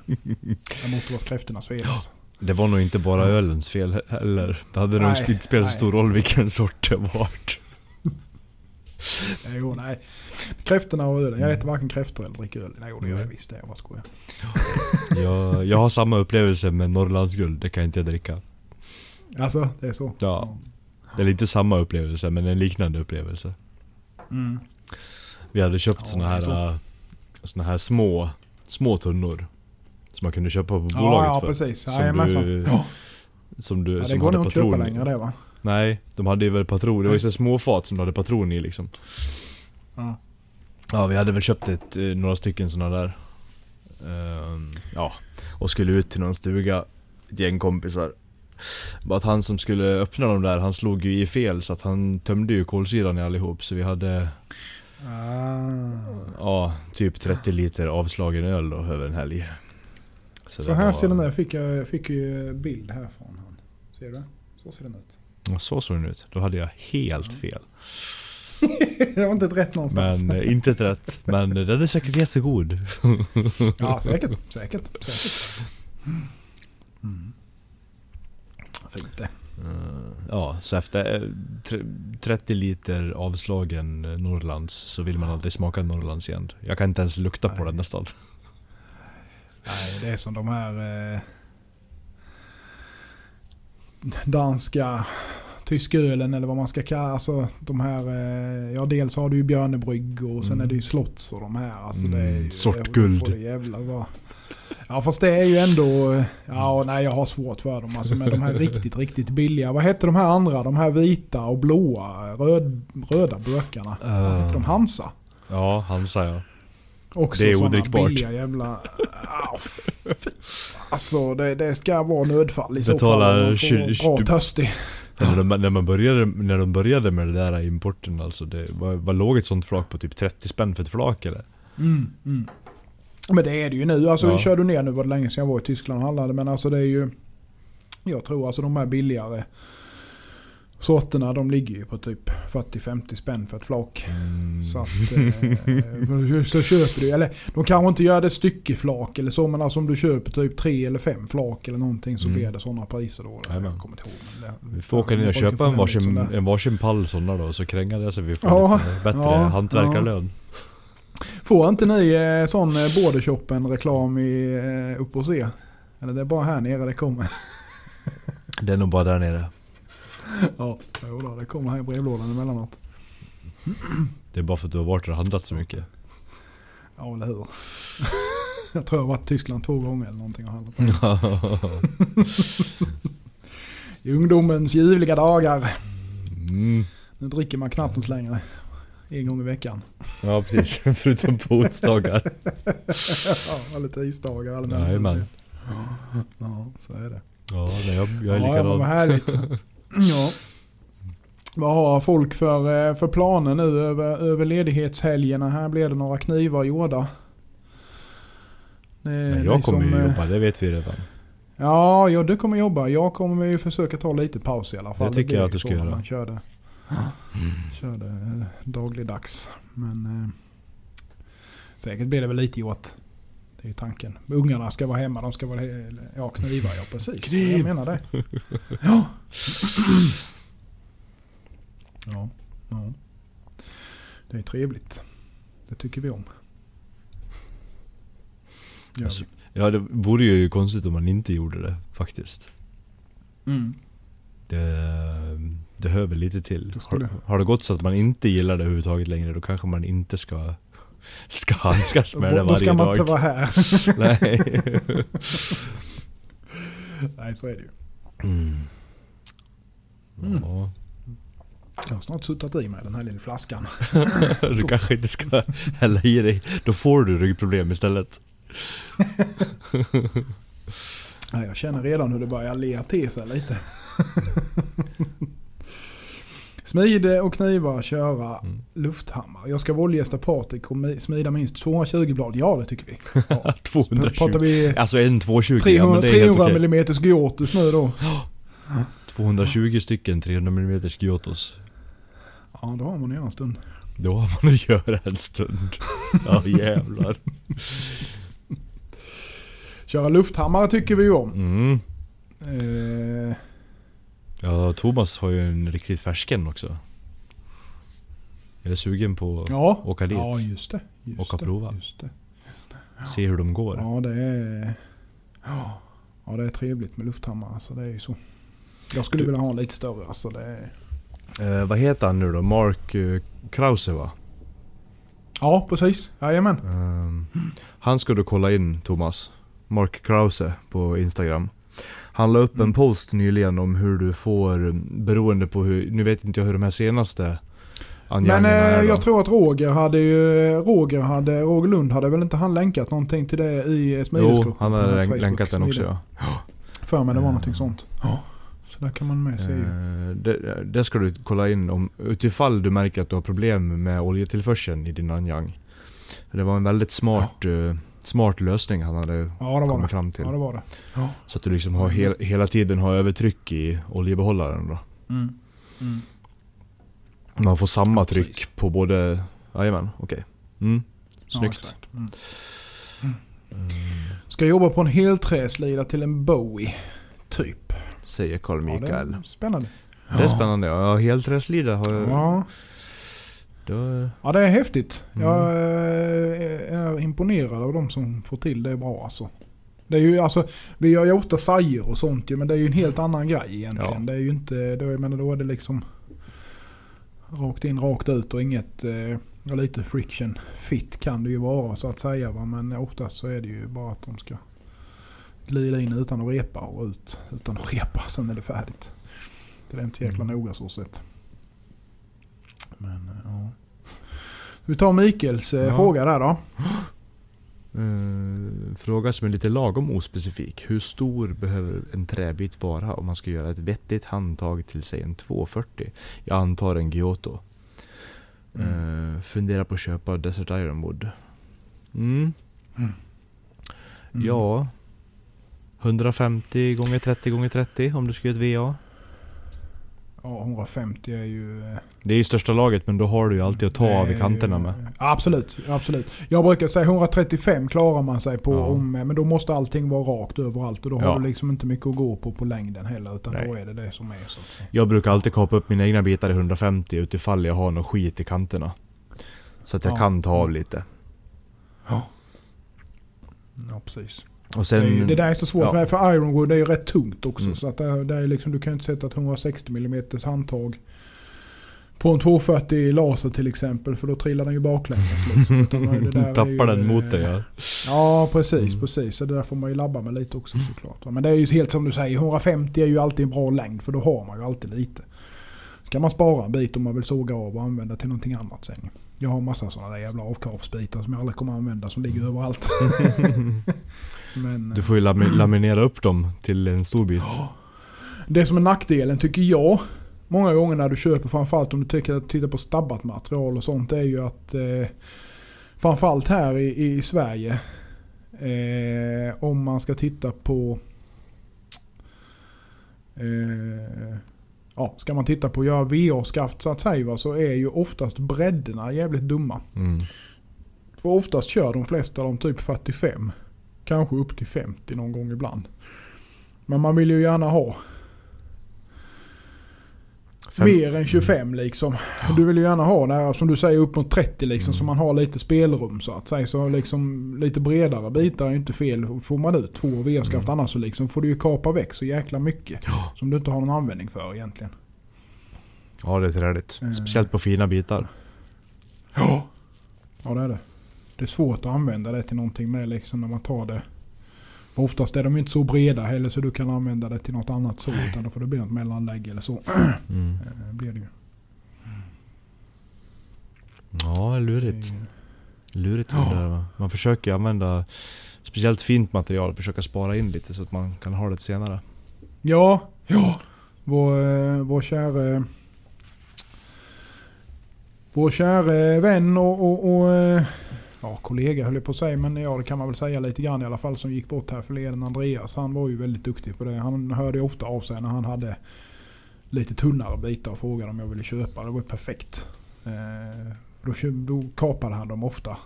Det måste vara kräftornas fel alltså. Det var nog inte bara ölens fel heller. Det hade nog inte spelat så stor roll vilken sort det var. Jo, nej. Kräftorna och ölen. Jag äter varken kräftor eller dricker öl. Nej, det gör jag visst. Det. Jag bara skojar. Jag, jag har samma upplevelse med Norrlandsguld, det kan inte jag dricka. Alltså, det är så? Ja. Det är lite samma upplevelse men en liknande upplevelse. Mm. Vi hade köpt Ja, såna här, så. äh, såna här små, små tunnor. Som man kunde köpa på Ja, bolaget ja för. precis. Som Jajamensan. du- Ja, Som du, ja, det som går nog inte att köpa längre det va? Nej, de hade ju väl patron. Det var ju så små fat som de hade patron i liksom. Ja. Ja, vi hade väl köpt ett, eh, några stycken såna där. Ehm, ja, och skulle ut till någon stuga. Ett gäng kompisar. Bara att han som skulle öppna dem där, han slog ju i fel så att han tömde ju kolsyran i allihop. Så vi hade, Ah. ja, typ 30 liter avslagen öl då över en helg. Så, det här var- ser den ut. Fick jag fick ju bild här från han. Ser du? Så ser den ut. Ja, så såg den ut. Då hade jag helt fel. det var inte ett rätt någonstans. Men eh, inte ett rätt. Men eh, den är säkert jättegod. Ja, säkert. Säkert. Säkert. Mm. Fint det. Eh, Ja, så efter eh, tre- 30 liter avslagen eh, Norrlands så vill man aldrig smaka Norrlands igen. Jag kan inte ens lukta på Nej. den nästan. Nej, det är som de här eh, danska tyska ölen eller vad man ska kalla alltså de här eh, Ja dels har du ju Björnebrygg och sen Mm. är det ju Slotts och de här. Alltså Mm, det är sortguld. får det jävla vara. Ja fast det är ju ändå Ja nej jag har svårt för dem alltså med de här riktigt riktigt billiga. Vad hette de här andra? De här vita och blåa röd, röda burkarna. Vad hette de? Hansa? Ja, Hansa ja. Också Det är odrickbart. billiga jävla... Fy. alltså det, det ska vara nödfall i så Betala fall. man får tjugo- bra törstig. När de, när, man började, när de började med det där importen alltså, det var, var låg ett sånt flak på typ 30 spänn för ett flak eller? Mm, mm. Men det är det ju nu. Alltså Ja. kör du ner nu var det länge sedan jag var i Tyskland och handlade. Men alltså det är ju... Jag tror alltså de här billigare sorterna de ligger ju på typ 40-50 spänn för ett flak. Mm. Så att... Eh, så köper du, eller de kanske inte gör det styckeflak eller så men alltså om du köper typ tre eller fem flak eller någonting så Mm. blir det sådana priser då. Jag kommer inte ihåg. Det, Vi får åka ner och köpa en varsin, där. en varsin pall sådana då, så kränga det så vi får Ja, lite bättre ja, hantverkarlön. Får inte ni eh, sån eh, bordershoppen reklam i eh, upp hos er? Eller det är bara här nere det kommer? Det är nog bara där nere. ja, jo då, det kommer här i brevlådan emellanåt. Det är bara för att du har varit och handlat så mycket. Ja, eller hur? jag tror jag har varit i Tyskland två gånger eller någonting och handlat. I ungdomens ljuvliga dagar. mm. Nu dricker man knappt något längre. En gång i veckan. Ja precis, förutom på onsdagar. ja, eller tisdagar. Eller Jajamän. Ja, så är det. Ja, nej, jag, jag är ja, men vad likadan. härligt. ja. Vad har folk för, eh, för planer nu över, över ledighetshelgerna? Här blir det några knivar gjorda. Det Men jag kommer som, ju eh, jobba, det vet vi redan. Ja, ja, du kommer jobba. Jag kommer ju försöka ta lite paus i alla fall. Det tycker blir jag att du ska göra. Man kör det, Mm. kör det eh, dagligdags. Men eh, säkert blir det väl lite gjort. Det är tanken. Ungarna ska vara hemma. De ska vara... he- Ja, knivar ja, precis. Kniv. Jag menar det. Ja. ja. Ja. Det är trevligt. Det tycker vi om. Gör Alltså, vi. Ja, det vore ju konstigt om man inte gjorde det faktiskt. Mm. Det, det hör väl lite till. Har, har det gått så att man inte gillar det överhuvudtaget längre, då kanske man inte ska, ska handskas med det Då ska varje man dag. inte vara här. Nej. Nej, så är det ju. Mm. Mm. Ja, Jag har snart suttit i mig den här lilla flaskan. du kanske inte ska hälla i dig. Då får du ryggproblem istället. Nej, jag känner redan hur det börjar lea till sig lite. Smide och knivar köra Mm. lufthammar. Jag ska våldgästa Patrik och mi- smida minst 220 blad. Ja, det tycker vi. Ja. 220. Pratar vi Alltså en 220, 300, ja men det är helt 300 okej. mm Gyotis nu då? 220 stycken 300 mm Gyotos. Ja, då har man ju en stund. Då har man att göra en stund. Ja jävlar. Köra lufthammare tycker vi ju om. Mm. Eh, Ja, Thomas har ju en riktigt färsken också. Jag är sugen på att ja. åka dit. ja, just det. Just Åka det, prova. Just det. Se hur de går. Ja, det är... Ja, det är trevligt med lufthammare. Alltså, det är ju så. Jag skulle Du- vilja ha en lite större. Alltså, det är... Eh, vad heter han nu då? Mark eh, Krause va? Ja, precis. Jajamän. Ehm, han ska du kolla in Thomas. Mark Krause på Instagram. Han la upp en Mm. post nyligen om hur du får, beroende på hur, nu vet inte jag hur de här senaste Men eh, jag tror att Roger hade ju... Roger, hade, Roger Lund hade väl inte han länkat någonting till det i smidesgruppen? Jo, han har länk- länkat den också ja. För mig det var Eh. någonting sånt. Ja. Så där kan man med se ju. Eh, det, det ska du kolla in om, utifall du märker att du har problem med oljetillförseln i din Anyang. Det var en väldigt smart, eh, smart lösning han hade Ja, kommit det. fram till. Ja, det var det. Ja. Så att du liksom har hel, hela tiden har övertryck i oljebehållaren då. Mm. Mm. Man får samma tryck på både... Jajamän, okej. Mm. Ja, Snyggt. exakt. Mm. Ska jobba på en helträslida till en Bowie. Typ. säger Carl Mikael. är spännande. det är spännande. Ja, helträslida har jag... Ja. då- ja, det är häftigt. Mm. Jag eh, är imponerad av de som får till det bra alltså. Det är ju alltså, vi gör ju ofta sajer och sånt ju, men det är ju en helt annan grej egentligen. Ja. Det är ju inte, då, jag menar, då är det liksom rakt in, rakt ut och inget, eh, lite friction fit kan det ju vara så att säga. Va? Men oftast så är det ju bara att de ska glida in utan att repa och ut utan att repa. Sen är det färdigt. Det är inte jäkla Mm. noga så sett. Men eh, ja. Vi tar Mikaels eh, Ja. fråga där då. Eh, fråga som är lite lagom ospecifik. Hur stor behöver en träbit vara om man ska göra ett vettigt handtag till sig en 240? Jag antar en Giotto. Mm. Eh, fundera på att köpa Desert Ironwood. Mm. Mm. Ja. 150 gånger 30 gånger 30 om du ska göra ett VA. Ja, 150 är ju... eh, Det är ju största laget men då har du ju alltid att ta av i kanterna med. Absolut, absolut. Jag brukar säga 135 klarar man sig på. Ja. Om, men då måste allting vara rakt överallt. Och då Ja. har du liksom inte mycket att gå på på längden heller. Utan Nej. då är det det som är så att säga. Jag brukar alltid kapa upp mina egna bitar i 150 utifall jag har något skit i kanterna. Så att jag Ja. kan ta av lite. Ja, precis. Och det, är ju, sen... det där är så svårt ja. med, för Ironwood är ju rätt tungt också. Mm. Så att det, det är liksom, du kan ju inte sätta ett 160 mm handtag på en 240 laser till exempel. För då trillar den ju baklänges. Liksom. Tappar ju, den mot eh, dig ja. Ja, precis. Mm. precis. Så det där får man ju labba med lite också såklart. Men det är ju helt som du säger, 150 är ju alltid en bra längd för då har man ju alltid lite. Ska man spara en bit om man vill såga av och använda till någonting annat sen. Jag har massa sådana där jävla avkavsbitar som jag aldrig kommer använda som ligger överallt. Men, Du får ju lami- laminera upp dem till en stor bit. Det som är nackdelen tycker jag, många gånger när du köper, framförallt om du tittar på stabbat material och sånt, är ju att eh, framförallt här i, i Sverige, eh, om man ska titta på eh, Ja, ska man titta på att göra VA-skaft så att säga va, så är ju oftast bredderna jävligt dumma. Mm. För oftast kör de flesta de typ 45. Kanske upp till 50 någon gång ibland. Men man vill ju gärna ha Fem- mer än 25 liksom. Du vill ju gärna ha när, som du säger upp mot 30 liksom Mm. så man har lite spelrum så att säga. Så liksom lite bredare bitar är inte fel. Får man ut två V-skaft Mm. annars så liksom får du ju kapa väck så jäkla mycket. Ja. Som du inte har någon användning för egentligen. Ja, det är träligt. Mm. Speciellt på fina bitar. Ja. Ja det är det. Det är svårt att använda det till någonting med liksom när man tar det. För oftast är de inte så breda heller så du kan använda det till något annat så. Utan då får det bli något mellanlägg eller så. Mm. Eh, blir det ju. Ja, lurigt. Lurigt Ja. det där, va? Man försöker använda speciellt fint material, försöka spara in lite så att man kan ha det senare. Ja, ja. Vår, eh, vår käre... Vår käre vän och, och, och eh, ja, kollega höll jag på att säga, men ja det kan man väl säga lite grann i alla fall som gick bort här förleden. Andreas, han var ju väldigt duktig på det. Han hörde ju ofta av sig när han hade lite tunnare bitar och frågade om jag ville köpa. Det var ju perfekt. Eh, då, då kapade han dem ofta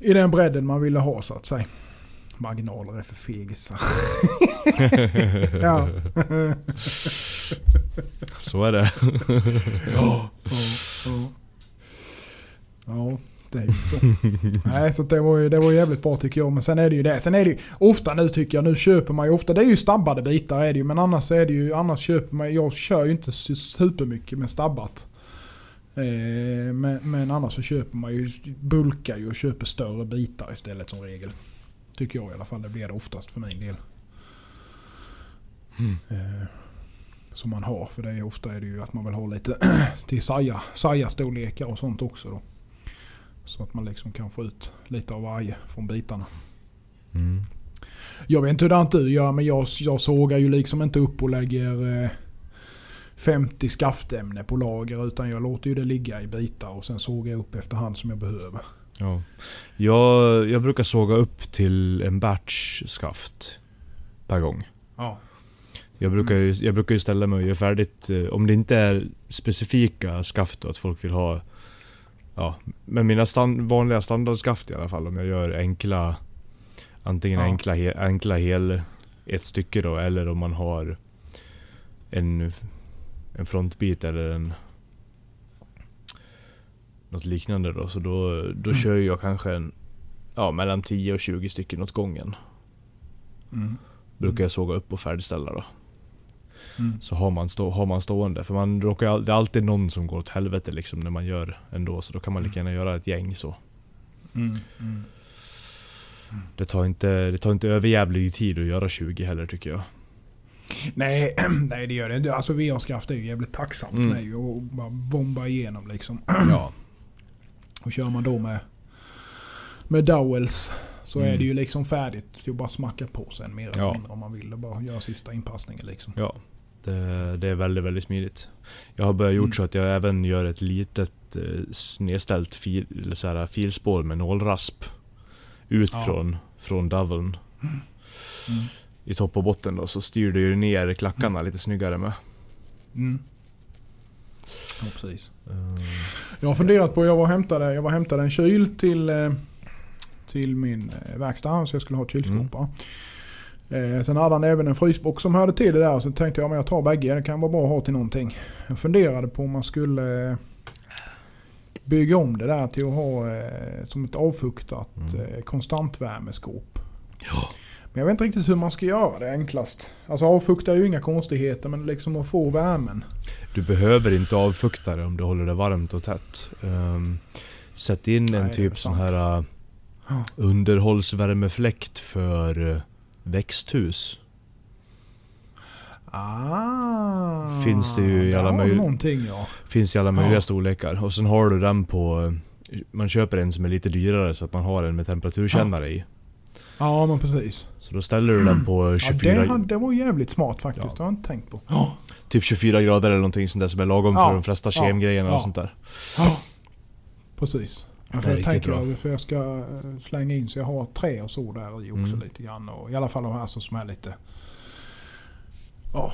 i den bredden man ville ha så att säga. Marginaler är för fegisar. ja. Så är det. Ja, ja. Ja, det ju så. Nej, så det var ju det var jävligt bra tycker jag. Men sen är det ju det. Sen är det ju ofta nu tycker jag, nu köper man ju ofta, det är ju stabbade bitar är det ju. Men annars är det ju, annars köper man, jag kör ju inte su- supermycket med stabbat. Eh, men, men annars så köper man ju, bulkar ju och köper större bitar istället som regel. Tycker jag i alla fall, det blir det oftast för min del. Mm. Eh, som man har. För det är ofta är det ju att man vill ha lite till saja, saja-storlekar och sånt också då. Så att man liksom kan få ut lite av varje från bitarna. Mm. Jag vet inte hur det du gör men jag, jag sågar ju liksom inte upp och lägger eh, 50 skaftämne på lager utan jag låter ju det ligga i bitar och sen sågar jag upp efterhand som jag behöver. Ja. Jag, jag brukar såga upp till en batch skaft per gång. Ja. Jag brukar, ju, jag brukar ju ställa mig och göra färdigt, eh, om det inte är specifika skaft då, att folk vill ha Ja, men mina stand, vanliga standardskaft i alla fall om jag gör enkla Antingen Ja. enkla, he, enkla hel ett stycke då eller om man har en, en frontbit eller en Något liknande då, så då, då Mm. kör jag kanske en Ja, mellan 10 och 20 stycken åt gången Mm. Brukar jag såga upp och färdigställa då Mm. Så har man, stå, har man stående. För man råkar, det är alltid någon som går åt helvete liksom när man gör ändå. Så då kan man lika gärna göra ett gäng så. Mm. Mm. Det tar inte, det tar inte överjävlig tid att göra 20 heller tycker jag. Nej, nej det gör det inte. Alltså VR-skaft är ju jävligt tacksamt Mm. med ju och bara bomba igenom liksom. Ja. Och kör man då med, med dowels så Mm. är det ju liksom färdigt. Det är bara smacka på sen mer eller Ja. mindre om man vill. Det bara göra sista inpassningen liksom. Ja. Det, det är väldigt, väldigt smidigt. Jag har börjat gjort Mm. så att jag även gör ett litet eh, snedställt fil, eller så här, filspår med nålrasp. Ut Ja. från, från doveln. Mm. I topp och botten då, så styr du ju ner klackarna lite snyggare med. Mm. Ja, precis. Eh, Jag har funderat på, jag var och hämtade, jag var och hämtade en kyl till, eh, till min eh, verkstad så jag skulle ha ett kylskåp. Eh, sen hade han även en frysbox som hörde till det där. Så tänkte jag men jag tar bägge, det kan vara bra att ha till någonting. Jag funderade på om man skulle eh, bygga om det där till att ha eh, som ett avfuktat Mm. eh, konstantvärmeskåp. Ja. Men jag vet inte riktigt hur man ska göra det enklast. Alltså avfukta är ju inga konstigheter men liksom att få värmen. Du behöver inte avfukta det om du håller det varmt och tätt. Ehm, sätt in Nej, en är typ sån sant. här uh, underhållsvärmefläkt för växthus. Ah, Finns det ju i alla möj- ja. Finns i alla möjliga Ja. storlekar. Och sen har du den på... Man köper en som är lite dyrare så att man har en med temperaturkännare i. Ja men precis. Så då ställer du den på Ja, 24, det, hade, det var jävligt smart faktiskt. Ja. Det har jag inte tänkt på. typ 24 grader eller någonting sånt där som är lagom Ja. för de flesta Ja. kemgrejerna och Ja. sånt där. Precis. Ja, för jag tänker bra. att för jag ska eh, slänga in så jag har trä och så där i också Mm. lite grann. Och I alla fall de här som är lite... Ja.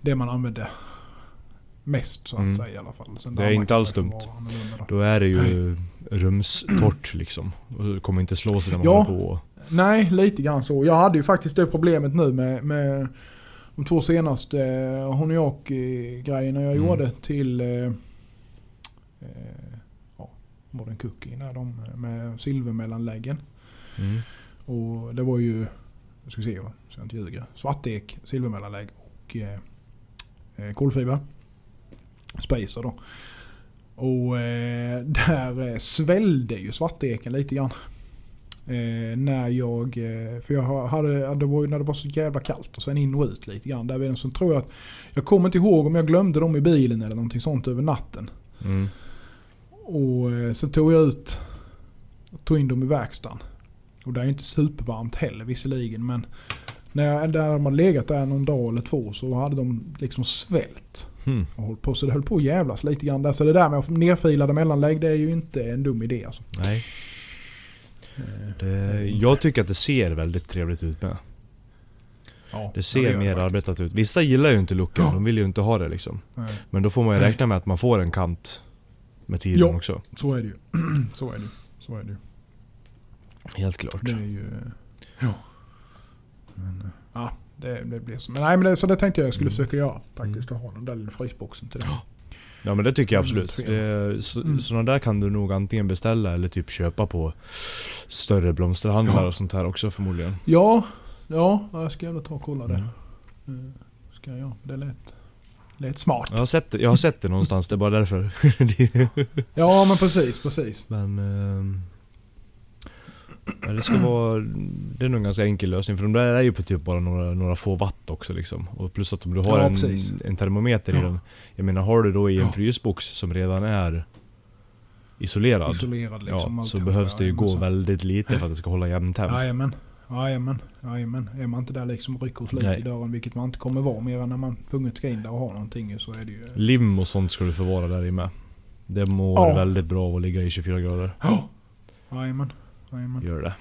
Det man använder mest så att Mm. säga i alla fall. Sen Det är inte alls dumt. då. Är det ju rumstort liksom. Och det kommer inte slå sig när man Ja. håller på. Nej, lite grann så. Jag hade ju faktiskt det problemet nu med, med de två senaste eh, Honeyaki-grejerna jag Mm. gjorde till eh, eh, Modern Cookie. Där de, med silvermellanläggen. Mm. Och det var ju, jag ska se så jag inte ljuger. Svartek, silvermellanlägg och eh, eh, kolfiber. Spacer då. Och eh, där eh, svällde ju svarteken lite grann. Eh, när jag, eh, för jag ha- hade, det var ju när det var så jävla kallt och sen in och ut lite grann. Där vid den så tror jag att, jag kommer inte ihåg om jag glömde dem i bilen eller någonting sånt över natten. Mm. Och eh, så tog jag ut tog in dem i verkstaden. Och det är ju inte supervarmt heller visserligen men när där man legat där någon dag eller två så hade de liksom svält. Hmm. Och hållit på, så det höll på att jävlas lite grann där. Så det där med att nerfilade mellanlägg det är ju inte en dum idé alltså. Nej. Eh, Det, jag tycker att det ser väldigt trevligt ut med. ja, Det ser gör mer arbetat ut. Vissa gillar ju inte looken, de vill ju inte ha det liksom. Nej, Men då får man ju räkna med att man får en kant med tiden Ja. också. så är det ju. så är det. Så är det. Helt klart. Det är ju... Ja. Men, eh, ja, det, det blir så. Men nej men det, så det tänkte jag jag skulle Mm. försöka göra. Faktiskt. Att ha den där lilla frysboxen till det. Ja men det tycker jag Mm, absolut. Det, så, Mm. Sådana där kan du nog antingen beställa eller typ köpa på större blomsterhandlar Ja. och sånt här också förmodligen. Ja, ja, jag ska gärna ta och kolla det. Mm. Eh, Ska jag. Det lät, lät smart. Jag, har sett det, jag har sett det någonstans, det är bara därför. Ja men precis, precis. men... ja, det ska vara... Det är nog en ganska enkel lösning för de där är ju på typ bara några, några få watt också liksom. Och plus att om du har Ja, en, en termometer i Ja. den. Jag menar har du då i en Ja. frysbox som redan är isolerad. Isolerad liksom. ja, så behövs det ju gå väldigt lite för att det ska hålla jämn temp. Jajamän. Jajamän. Jajamän. Är man inte där liksom och rycker sliter Nej. i dörren, vilket man inte kommer vara mer än när man tvunget ska in där och ha någonting så är det ju... Lim och sånt ska du förvara där i med. Det mår Ja. väldigt bra av att ligga i 24 grader. Ja. Jajamän. Jajamän. Gör det.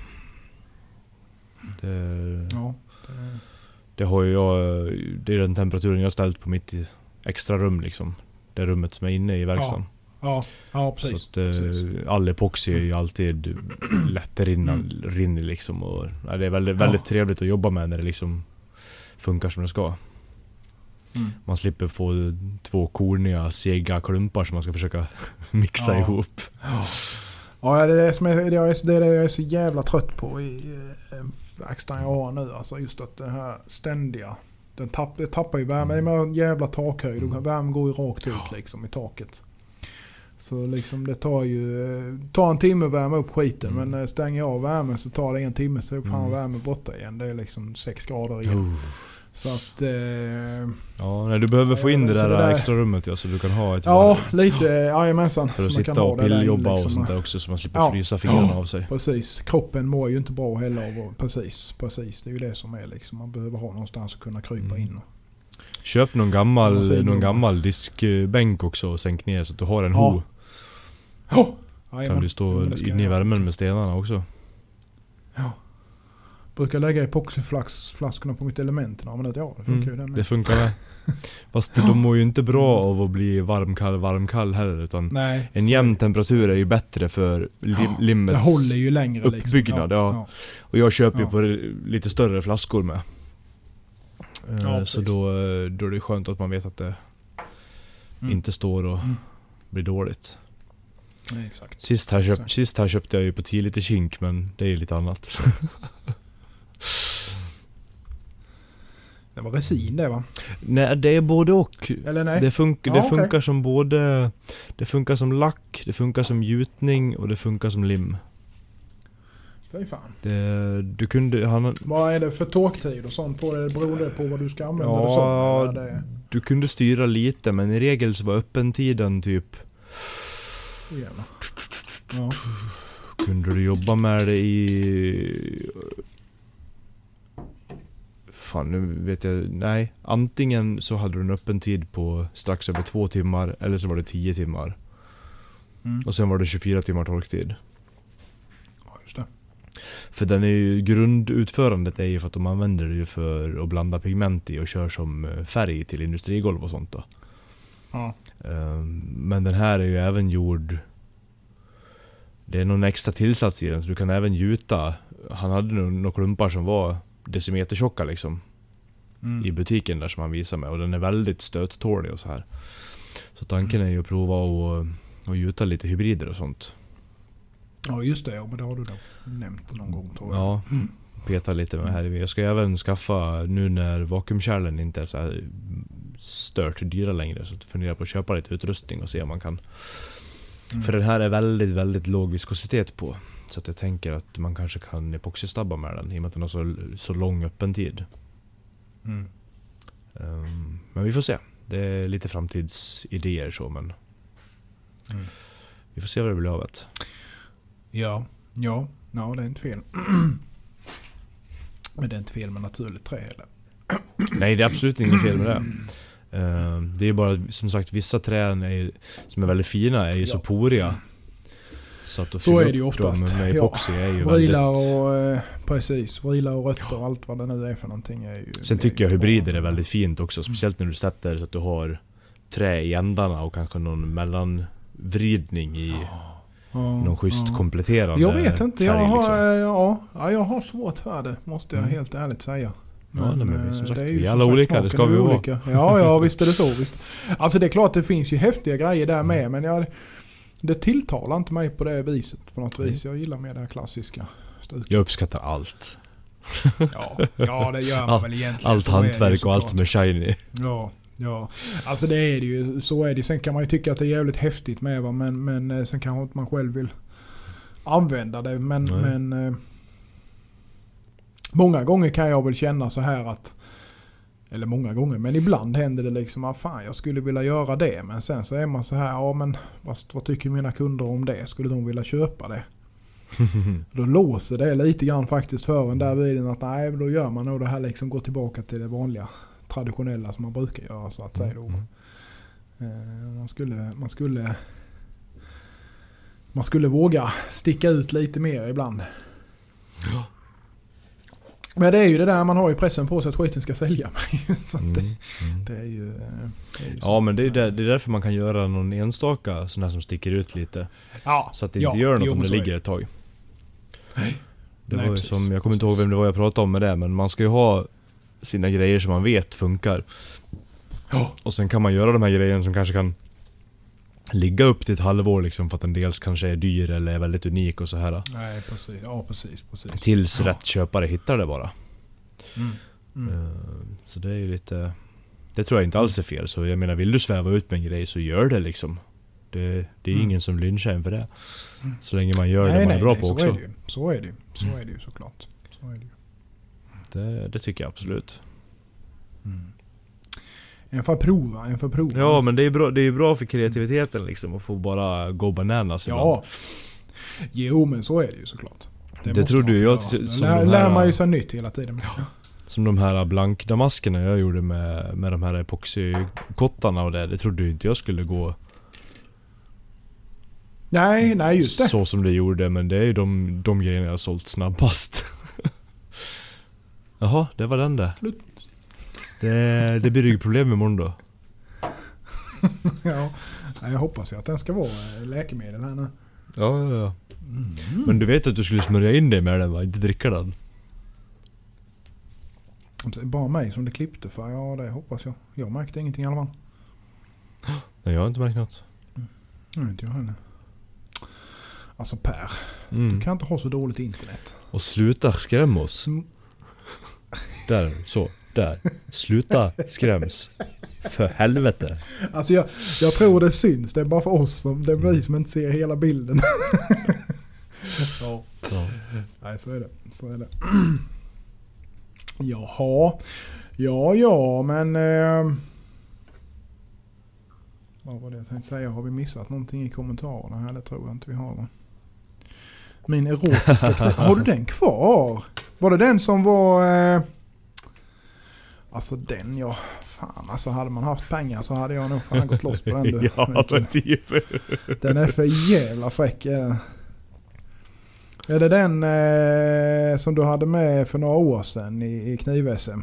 Det, Ja. det- det har ju jag... Det är den temperaturen jag har ställt på mitt extra rum liksom. Det rummet som är inne i verkstaden. Ja, ja precis. Så att eh, precis. all epoxy är ju alltid lättrinna, Mm. rinner liksom. Och, ja, det är väldigt, väldigt Ja. trevligt att jobba med när det liksom funkar som det ska. Mm. Man slipper få två korniga, sega klumpar som man ska försöka mixa Ja. ihop. Ja, det är det, som är, det, är, det är det jag är så jävla trött på i eh, verkstaden jag har nu. Alltså just att det här ständiga. Den tapp, tappar ju värme. Mm. Det är en jävla takhöjd Mm. värmen går ju rakt ut liksom i taket. Så liksom det tar ju tar en timme att värma upp skiten. Mm. Men eh, stänger jag av värmen så tar det en timme så är fan Mm. värmen borta igen. Det är liksom 6 grader igen. Oh. Så att... Eh, Ja, nej, du behöver få in det där, det där- extra rummet ja, så du kan ha ett ja, varv. lite. Jajamensan. För att Man sitta och pilljobba och liksom. sånt där också så man slipper Ja. frysa fingrarna av sig. Precis, kroppen mår ju inte bra heller av Precis, precis. Det är ju det som är liksom. Man behöver ha någonstans att kunna krypa Mm. in. Och, Köp någon gammal, någon gammal diskbänk också och sänk ner så att du har en Ja. ho. Oh! Kan du stå inne i värmen med stenarna också. Brukar lägga epoxyflaskorna på mitt element. Ja, men det, ja, det funkar ju Mm, den det med. funkar med. Fast de mår ju inte bra av att bli varmkall, varmkall heller utan Nej. en jämn temperatur är ju bättre för lim, Ja, Det limmets... håller ju längre uppbyggnad, liksom. ja. Och jag köper ju Ja. på lite större flaskor med. Eh, Ja, så då, eh, då är det skönt att man vet att det Mm. inte står och Mm. blir dåligt. Nej, exakt. Sist här, köp, Exakt. sist här köpte jag ju på 10 liter kink men det är ju lite annat. Det var resin det va? nej, det är både och. Eller nej? Det, fun- Ja, det funkar som både... Det funkar som lack, det funkar som gjutning och det funkar som lim. Fy fan. Det, du kunde... Han, Vad är det för torktid och sånt på det? Beror det på vad du ska använda det som? ja, det... du kunde styra lite men i regel så var öppentiden typ... Oh, jävlar. Ja. Kunde du jobba med det i... Fan nu vet jag, nej. Antingen så hade du en öppen tid på strax över två timmar eller så var det 10 timmar. Mm. Och sen var det 24 timmar torktid. ja, just det. För den är ju, grundutförandet är ju för att de använder det ju för att blanda pigment i och kör som eh, färg till industrigolv och sånt då. Ja. Ehm, Men den här är ju även gjord... Det är någon extra tillsats i den så du kan även gjuta. Han hade nog några klumpar som var decimeter tjocka liksom. Mm. i butiken där som han visar mig och den är väldigt stöttålig och så här. Så tanken är ju att prova och, och gjuta lite hybrider och sånt. Ja just det, ja, men det har du då nämnt någon gång tror jag. Ja, peta lite med här. Jag ska även skaffa, nu när vakuumkärlen inte är så här stört dyra längre, så funderar jag på att köpa lite utrustning och se om man kan... Mm. För den här är väldigt, väldigt låg viskositet på. Så att jag tänker att man kanske kan epoxystabba med den i och med att den har så, så lång öppen tid. Mm. Ehm, men vi får se. Det är lite framtidsidéer så men... Mm. Vi får se vad det blir av det. Ja, ja, ja det är inte fel. Men det är inte fel med naturligt trä heller. Nej, det är absolut inget fel med det. Ehm, det är bara som sagt vissa träd är, som är väldigt fina är ju så Ja. poriga. Så att Så är det ju oftast. med Ja. epoxy är ju Vrilar väldigt... och, eh, precis, vrilar och rötter och allt vad det nu är för någonting. Är ju, Sen tycker jag hybrider är väldigt fint också. Speciellt när du sätter så att du har trä i ändarna och kanske någon mellanvridning i Ja, någon schysst ja. kompletterande Jag vet inte, jag har, liksom. eh, ja, ja, jag har svårt för det. Måste jag Mm. helt ärligt säga. Ja, men eh, som sagt, det är ju vi är alla sagt olika, det ska vi vara. olika. Ja, ja visst är det så. Visst. Alltså det är klart det finns ju häftiga grejer där med men jag, det tilltalar inte mig på det viset på något vis. Jag gillar mer det här klassiska stuket. Jag uppskattar allt. Ja, ja det gör man väl egentligen. Allt hantverk och allt som är shiny. Ja, ja. Alltså det är det ju. Så är det. Sen kan man ju tycka att det är jävligt häftigt med va? Men, men eh, sen kanske inte man själv vill använda det. Men, Nej. men eh, många gånger kan jag väl känna så här att eller många gånger, men ibland händer det liksom att fan jag skulle vilja göra det. Men sen så är man så här, ja men fast vad tycker mina kunder om det? Skulle de vilja köpa det? Då låser det lite grann faktiskt för en där vid att nej, då gör man nog det här liksom går tillbaka till det vanliga traditionella som man brukar göra så att säga då. Mm. Eh, Man skulle, man skulle man skulle våga sticka ut lite mer ibland. Ja. Men det är ju det där man har i pressen på sig att skiten ska sälja. så Mm. det, Mm. det är ju... det är ju Ja men det är, där, det är därför man kan göra någon enstaka sån här som sticker ut lite. Ja, Så att det ja, inte gör något jo, om det ligger ett tag. Det Nej, var ju precis, som, jag kommer inte ihåg vem det var jag pratade om med det, men man ska ju ha sina grejer som man vet funkar. Ja. Och sen kan man göra de här grejerna som kanske kan ligga upp till ett halvår liksom för att den dels kanske är dyr eller är väldigt unik och så här. Nej, precis. Ja, precis. precis. Tills Ja. rätt köpare hittar det bara. Mm. Mm. Eh, Så det är ju lite... Det tror jag inte alls är fel. Så jag menar, vill du sväva ut med en grej så gör det liksom. Det, det är Mm. ingen som lynchar en för det. Så länge man gör det man är bra på så också. Är det ju. Så är det ju. Så Mm. är det ju såklart. Så är det ju. Det, det tycker jag absolut. Mm. En får prova, en får prova. Ja men det är bra, det är bra för kreativiteten liksom att få bara gå bananas ibland. Ja. Jo men så är det ju såklart. Det måste trodde ju jag som lär, här- lär man ju sig nytt hela tiden. Som de här blankdamaskerna jag gjorde med, med de här epoxykottarna och det. Det trodde ju inte jag skulle gå Nej, nej just det. så som det gjorde. Men det är ju de, de grejerna jag har sålt snabbast. Jaha, det var den det. Slut. Det, det blir ryggproblem imorgon då. ja. Jag hoppas ju att den ska vara eh, läkemedel här nu. Ja, ja, ja. Mm. Men du vet att du skulle smörja in dig med den va? Inte dricka den? Bara mig som det klippte för. Ja, det hoppas jag. Jag märkte ingenting i alla fall. Nej, jag har inte märkt något. Nej, inte jag heller. Alltså Per, Mm. du kan inte ha så dåligt internet. Och sluta skräm oss. Mm. Där, så. Där. Sluta skräms. För helvete. Alltså jag, jag tror det syns. Det är bara för oss som, det är vi som inte ser hela bilden. ja. Ja. Nej, så är det. Så är det. Jaha. Ja, ja, men... Eh, vad var det jag tänkte säga? Har vi missat någonting i kommentarerna här? Det tror jag inte vi har va? Min erotiska kniv. Har du den kvar? Var det den som var... Eh, alltså den ja. Fan alltså hade man haft pengar så hade jag nog fan gått loss på den du. ja, men typ. Den är för jävla fräck. är den. Det den eh, som du hade med för några år sedan i, i kniv-SM?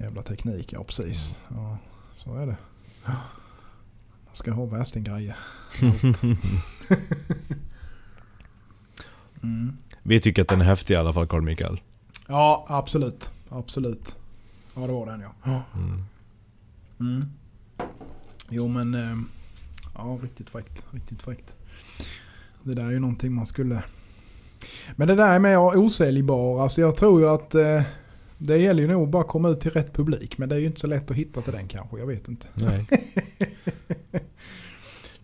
Jävla teknik, ja precis. Ja, så är det. Man ska ha värstinggrejer. Mm. Vi tycker att den är häftig i alla fall Carl Mikael. Ja, absolut. Absolut. Ja det var den ja. Mm. Mm. Jo men... Eh, ja riktigt fräckt. Riktigt fräckt. Det där är ju någonting man skulle... Men det där med osäljbar. Alltså jag tror ju att... Eh, det gäller ju nog bara att komma ut till rätt publik. Men det är ju inte så lätt att hitta till den kanske. Jag vet inte. Nej.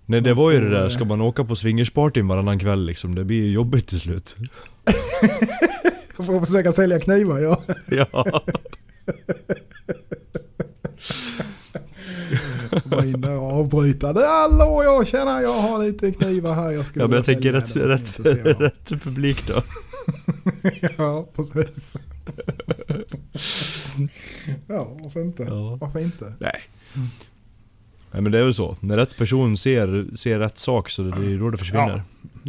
Nej det var ju det där, ska man åka på swingerspartyn varannan kväll liksom, det blir ju jobbigt till slut. Jag får försöka sälja knivar ja. ja. Bara in där och avbryta. Hallå jag känner jag har lite knivar här. Jag skulle ja men jag tänker rätt, rätt, rätt publik då. Ja precis. ja varför inte? Ja. Varför inte? Nej. Nej men det är väl så. När rätt person ser, ser rätt sak så det är då det försvinner.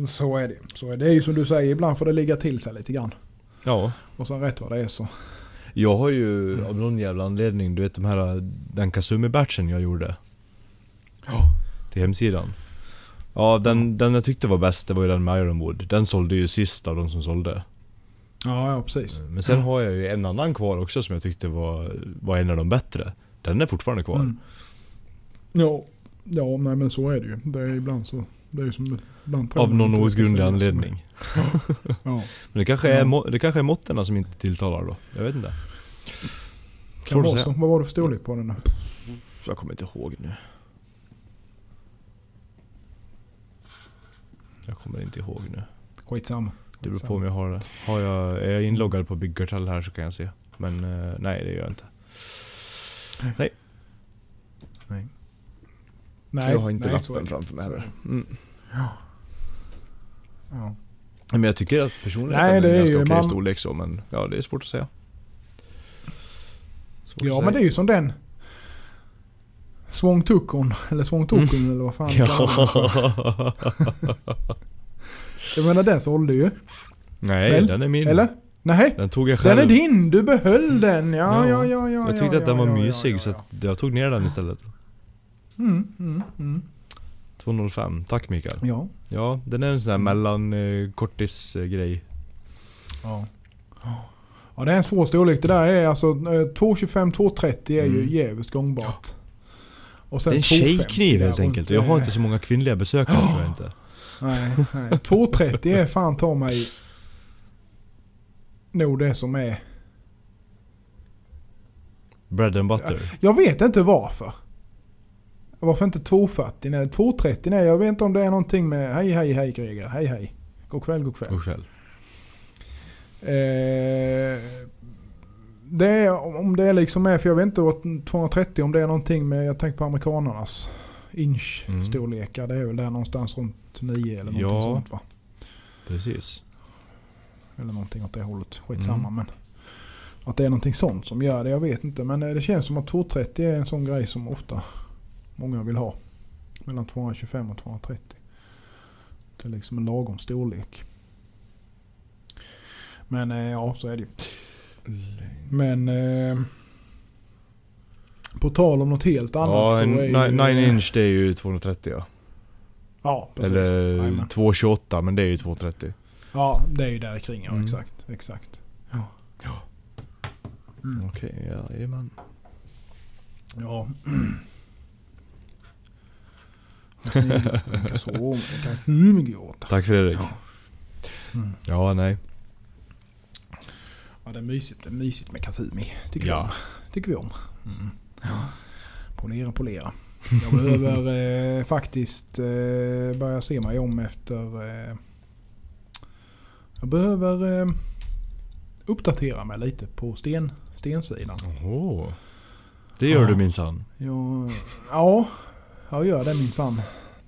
Så är det. Så är det. det är ju som du säger, ibland får det ligga till sig lite grann. Ja. Och sen rätt vad det är så. Jag har ju av någon jävla anledning, du vet de här, den Kasumi-batchen jag gjorde. Till hemsidan. Ja, den, den jag tyckte var bäst, det var ju den med Ironwood. Den sålde ju sist av de som sålde. Ja, ja precis. Men sen har jag ju en annan kvar också som jag tyckte var, var en av de bättre. Den är fortfarande kvar. Mm. Ja, ja nej, men så är det ju. Det är ibland så. Det är som Av någon outgrundlig anledning. är. Ja, Men det kanske är, Ja. det kanske är måtten som inte tilltalar då. Jag vet inte. kan Svårt vara så. Vad var det för storlek på den då? Jag kommer inte ihåg nu. Jag kommer inte ihåg nu. Skitsamma. Det beror på om jag har det. Har jag, är jag inloggad på Big Cartel här så kan jag se. Men eh, nej, det gör jag inte. Nej, jag har inte nej, är lappen framför mig är heller. Mm. Ja. Men jag tycker att personligen Nej, är det en är ganska okej man- storlek så, men ja, det är svårt att säga. Svårt ja att men det är säga. ju som den. Swångtukon, eller Swångtokon eller vad fan. Ja. Jag menar den sålde ju. Nej, Väl? den är min. Eller? Nej, Den tog jag själv. den är din. Du behöll den. Ja, Ja, ja, ja. ja Jag tyckte ja, att den ja, var ja, mysig ja, ja, så ja. jag tog ner den istället. Mm, mm, mm. 205. Tack Mikael. Ja. Ja, den är en sån här mellan eh, kortis eh, grej. Ja. Ja det är en svår storlek. Det där är alltså eh, 225 230 är ju Mm. jävligt gångbart. Och Det är en 250 tjejkniv helt enkelt. Jag har eh, inte så många kvinnliga besökare tror jag inte. Nej, nej. 230 är fan ta mig nog det som är. Bread and butter. Jag vet inte varför. Varför inte 240? Nej, 230 nej. Jag vet inte om det är någonting med hej hej hej Greger. Hej hej. God kväll god kväll. God kväll. Eh, det är om det är liksom är, för jag vet inte vad 230 om det är någonting med, jag tänker på amerikanernas inch Mm. Det är väl där någonstans runt 9 eller någonting Ja. sånt va? Precis. Eller någonting åt det hållet. Skitsamma Mm. men. Att det är någonting sånt som gör det, jag vet inte. Men eh, det känns som att 230 är en sån grej som ofta många vill ha. Mellan 225 och 230. Det är liksom en lagom storlek. Men eh, ja, så är det ju. Men eh, på tal om något helt annat Ja, så är ju... 9 inch det är ju 230 ja. Ja, precis. Eller Jajamän. 228 men det är ju 230. Ja, det är ju där kring ja, Mm. exakt. Exakt. Ja. Ja. Mm. Okej, ja, jajamän. Ja. Ja, Tack Fredrik. Mm. Ja, nej. det är mysigt, det är mysigt med Kasumi. Tycker Ja. vi om. Tycker vi om. Mm. Ja. Polera, polera. Jag behöver eh, faktiskt eh, börja se mig om efter... Eh, jag behöver eh, uppdatera mig lite på sten, stensidan. Oho. Det gör Ja. du minsann. Jag, ja, jag gör det minsann.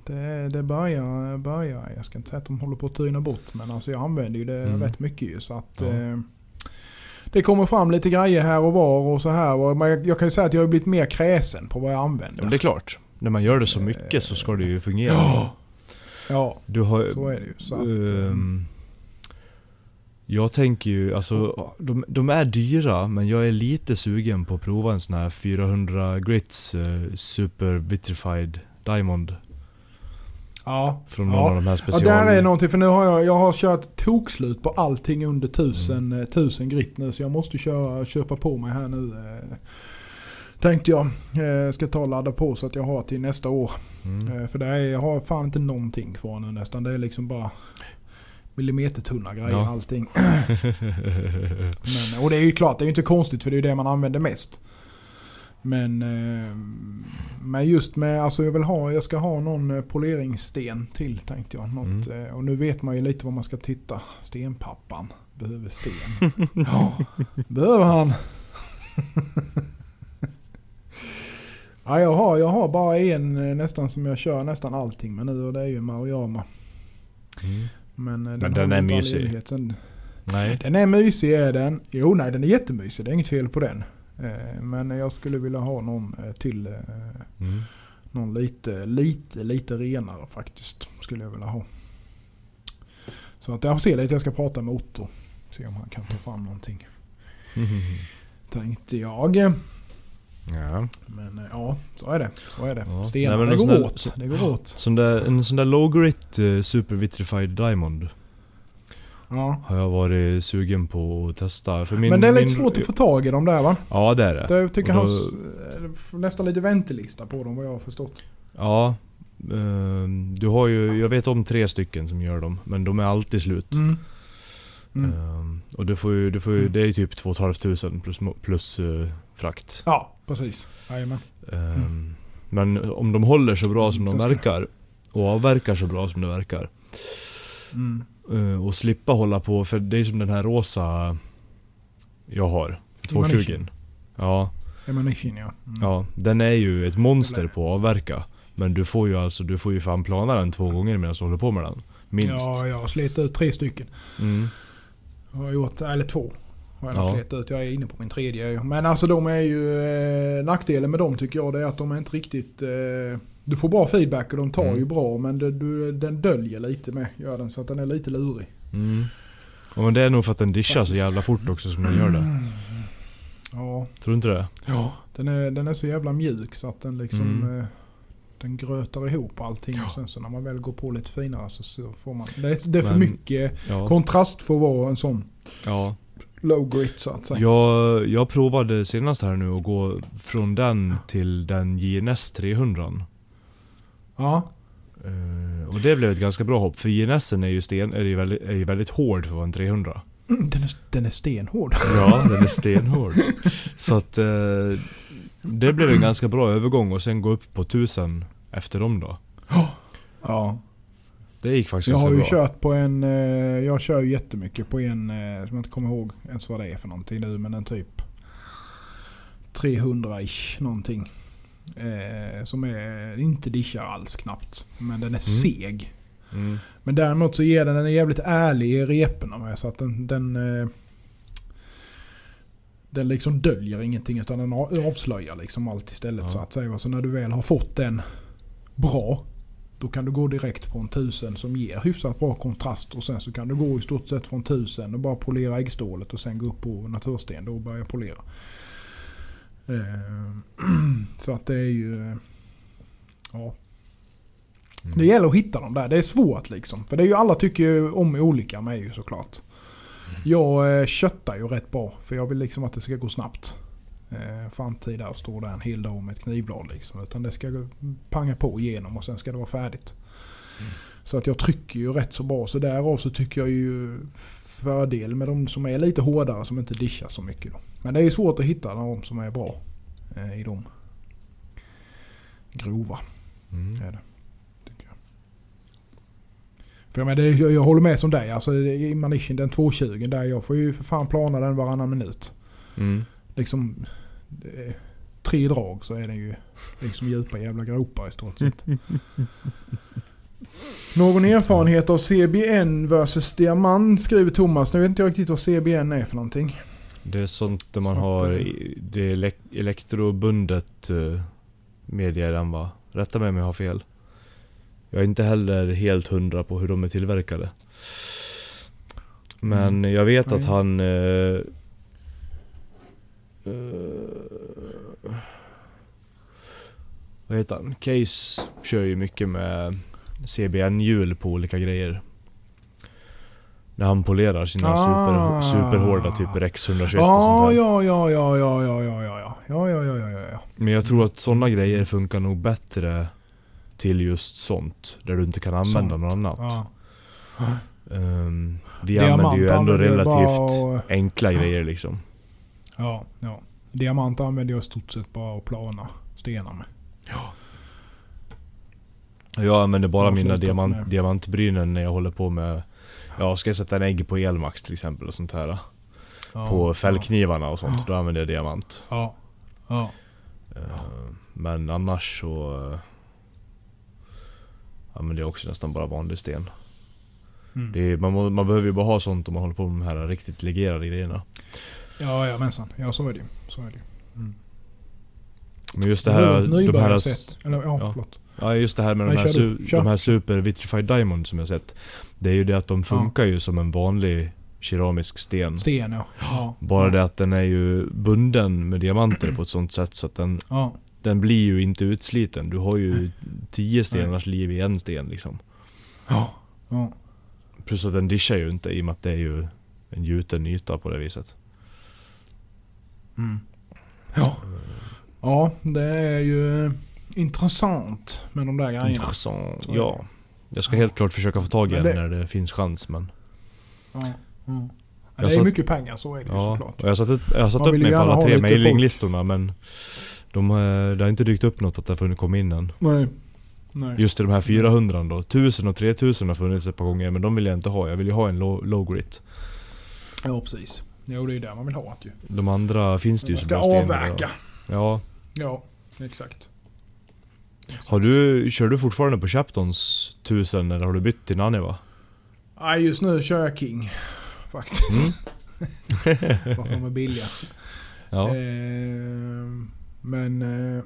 Det, det börjar, börjar, jag ska inte säga att de håller på att tyna bort men alltså jag använder ju det Mm. rätt mycket ju så att Ja. eh, det kommer fram lite grejer här och var och så här. Och man- jag kan ju säga att jag har blivit mer kräsen på vad jag Ja, använder. men det är klart. När man gör det så mycket så ska det ju fungera. Ja. Ja, Du har... så är det ju. Så att, eh, ehm, jag tänker ju, alltså de, de är dyra men jag är lite sugen på att prova en sån här 400 grits eh, Super Vitrified Diamond. Ja. Från någon ja. av de här Ja, special... där är någonting. För nu har jag, jag har kört tokslut på allting under 1000, Mm. eh, 1000 grit nu. Så jag måste köra, köpa på mig här nu. Eh, tänkte jag. Eh, ska ta och ladda på så att jag har till nästa år. Mm. Eh, för det är, jag har fan inte någonting kvar nu nästan. Det är liksom bara millimetertunna grejer Ja. allting. Men, och det är ju klart, det är ju inte konstigt för det är ju det man använder mest. Men, eh, men just med, alltså jag vill ha, jag ska ha någon eh, poleringssten till tänkte jag. Något, Mm. eh, och nu vet man ju lite var man ska titta. Stenpappan behöver sten. ja, behöver han. ja, jag, har, jag har bara en nästan som jag kör nästan allting med nu och det är ju Mariama. Mm. Men, eh, den har är inte all mysig. evighet. Sen- Nej. Den är mysig är den. Jo, nej den är jättemysig. Det är inget fel på den. Eh, Men jag skulle vilja ha någon eh, till. Mm. Någon lite, lite, lite renare faktiskt. Skulle jag vilja ha. Så att jag ser lite. Jag ska prata med Otto. Se om han kan ta fram någonting. Tänkte jag. Ja. Men eh, ja, så är det. Så är det. Ja. Stenar, Nej, det går där- åt. Det går åt. Sån där, en sån där low grit uh, super vitrified diamond Ja. har jag varit sugen på att testa. Min, Men det är lite min, svårt att få tag i dem där va? Ja det är det. Det tycker då- s- eh, nästan lite väntelista på dem vad jag har förstått. Ja. ehm, du har ju, jag vet om tre stycken som gör dem. Men de är alltid slut. Mm. Mm. Ehm, och du får ju, du får ju, det är ju typ 2 500 plus, plus eh, frakt. Ja, precis. Jajamän. Ehm, Men om de håller så bra som de verkar och avverkar så bra som det verkar. Mm. eh, Och slippa hålla på, för det är som den här rosa jag har. 220. Emanation. Ja, Emanation ja. Mm. ja. Den är ju ett monster på att avverka. Men du får ju alltså, du får ju fan plana den två gånger medan du håller på med den. Minst. Ja, jag har slitit ut tre stycken. Mm. Jag har gjort, eller två. Har jag Ja. ut. Jag är inne på min tredje. Men alltså de är ju... Eh, nackdelen med dem tycker jag det är att de är inte riktigt... Eh, du får bra feedback och de tar Mm. ju bra men det, du, den döljer lite med. Gör den så att den är lite lurig. Mm. Ja, men det är nog för att den dischar så jävla fort också som den gör det. Ja. Tror du inte det? ja. Den, är, den är så jävla mjuk så att den liksom... Mm. Eh, den grötar ihop allting Ja. och sen så när man väl går på lite finare så, så får man... Det är, det är för Men- mycket Ja. kontrast för att vara en sån ja. Low grit så att säga. Jag, jag provade senast här nu att gå från den till den JNS 300. Ja. Eh, och det blev ett ganska bra hopp, för JNSen är ju, sten, är ju, väldigt, är ju väldigt hård för att vara en 300. Mm, Den är, den är stenhård. Ja, den är stenhård. Så att eh, det blev en ganska bra övergång och sen gå upp på 1000 efter dem då. Ja. Det gick faktiskt Jag har ju bra. kört på en, eh, jag kör ju jättemycket på en, eh, som jag inte kommer ihåg ens vad det är för någonting nu, men en typ 300-ish någonting. Eh, som är inte dischar alls knappt. Men den är seg. Mm. Men däremot så ger den en jävligt ärlig i reporna med så att den, den eh, den liksom döljer ingenting utan den avslöjar liksom allt istället Ja. så att säga. Så när du väl har fått den bra då kan du gå direkt på en 1000 som ger hyfsat bra kontrast och sen så kan du gå i stort sett från 1000 och bara polera äggstålet och sen gå upp på natursten och börja polera. Eh, så att det är ju... Ja. Mm. Det gäller att hitta dem där. Det är svårt liksom. För det är ju alla tycker ju om olika med ju såklart. Jag eh, köttar ju rätt bra. För jag vill liksom att det ska gå snabbt. Eh, fan tid där och stå där en hel dag med ett knivblad liksom. Utan det ska panga på igenom och sen ska det vara färdigt. Så att jag trycker ju rätt så bra. Så därav så tycker jag ju fördel med de som är lite hårdare som inte dischar så mycket. Då. Men det är ju svårt att hitta de som är bra eh, i de grova. Mm. Är det, tycker jag. För jag, menar, det, jag, jag håller med som dig. Alltså, i Manishin, den 220 där, jag får ju för fan plana den varannan minut. Mm. Liksom är tre drag så är den ju liksom djupa jävla gropar i stort sett. Någon erfarenhet av CBN versus diamant skriver Thomas. Nu vet inte jag riktigt vad CBN är för någonting. Det är sånt där man Sånt har, det är elek- elektrobundet uh, media i den va? Rätta mig om jag har fel. Jag är inte heller helt hundra på hur de är tillverkade. Men Mm. jag vet att Nej. han... eh, eh, vad heter han? Case kör ju mycket med CBN-hjul på olika grejer. När han polerar sina Ah. super, superhårda typ Rex 121 och Ja, sånt där. ja, ja, ja, ja, ja, ja, ja, ja, ja, ja, ja, ja. Men jag tror att sådana grejer funkar nog bättre till just sånt. Där du inte kan använda Sånt. något annat. ja. Ehm, vi Diamant använder ju ändå relativt bara- enkla grejer liksom. Ja, ja. Diamant använder jag i stort sett bara att plana stenar med. Jag använder bara Jag mina diamant, med. diamantbrynen när jag håller på med... Ja, ska jag sätta en ägg på elmax till exempel och sånt här. Ja, på fällknivarna och sånt. Då använder jag diamant. Ja. Ja. Eh, Men annars så... eh, Använder jag också nästan bara vanlig sten. Mm. Är, man, man behöver ju bara ha sånt om man håller på med de här riktigt legerade grejerna. Ja, ja, mensan. Ja, så är det ju. Så är det ju. Men just det här... De här Nybörjarsätt. Eller ja, ja. förlåt. Ja just det här med de Nej, här, kör du. su- Kör. de här super vitrified diamond som jag sett. Det är ju det att de funkar ju som en vanlig keramisk sten. Sten ja. ja. Bara ja. det att den är ju bunden med diamanter på ett sånt sätt så att den, Ja. den blir ju inte utsliten. Du har ju tio stenars liv i en sten liksom. Ja. Ja. Plus att den dischar ju inte i och med att det är ju en gjuten yta på det viset. Mm. Ja. Ja, det är ju intressant med de där grejerna. Intressant. Så Ja. Jag ska helt klart försöka få tag i en det- när det finns chans men... Ja. Ja. Ja, Jag det är satt- mycket pengar, så är det ju Ja, såklart. och jag har satt upp, jag har satt upp mig ju på alla tre mailinglistorna men... De, har- det har inte dykt upp något att det har funnits komma in än. Nej. Nej. Just i de här 400 då. 1000 och 3000 har funnits ett par gånger men de vill jag inte ha. Jag vill ju ha en low, low grit. Ja, precis. Jo, det är det man vill ha. Ju. De andra finns det ju Man ska avverka. Ja. Ja, exakt. Har du, kör du fortfarande på Chaptons 1000 eller har du bytt till Naniva? Nej, just nu kör jag King. Faktiskt. Mm. Bara för att de är billiga. Ja. Eh, men... Eh,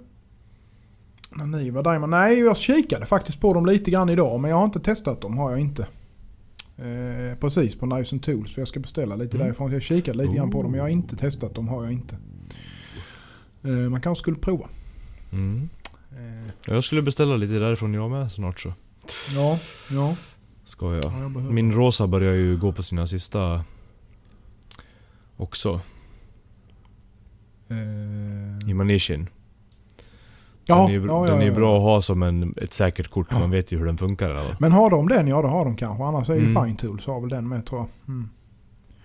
Naniva Diamond. Nej, jag kikade faktiskt på dem lite grann idag. Men jag har inte testat dem. Har jag inte. Eh, precis på Knives and Tools. För jag ska beställa lite Mm. därifrån. Jag kikade lite grann på dem. Jag har Oh. inte testat dem. Har jag inte. Eh, man kanske skulle prova. Mm. Eh, Jag skulle beställa lite därifrån jag med snart så. ja, ja. Ska jag. ja jag. Min rosa börjar ju gå på sina sista också. Eh, I Manishin. Ja, den är ja, den ja, är ja. bra att ha som en, ett säkert kort. Man vet ju hur den funkar. Eller? Men har de den? Ja det har de kanske. Annars är ju Mm. Fine Tools har väl den med tror jag. Mm.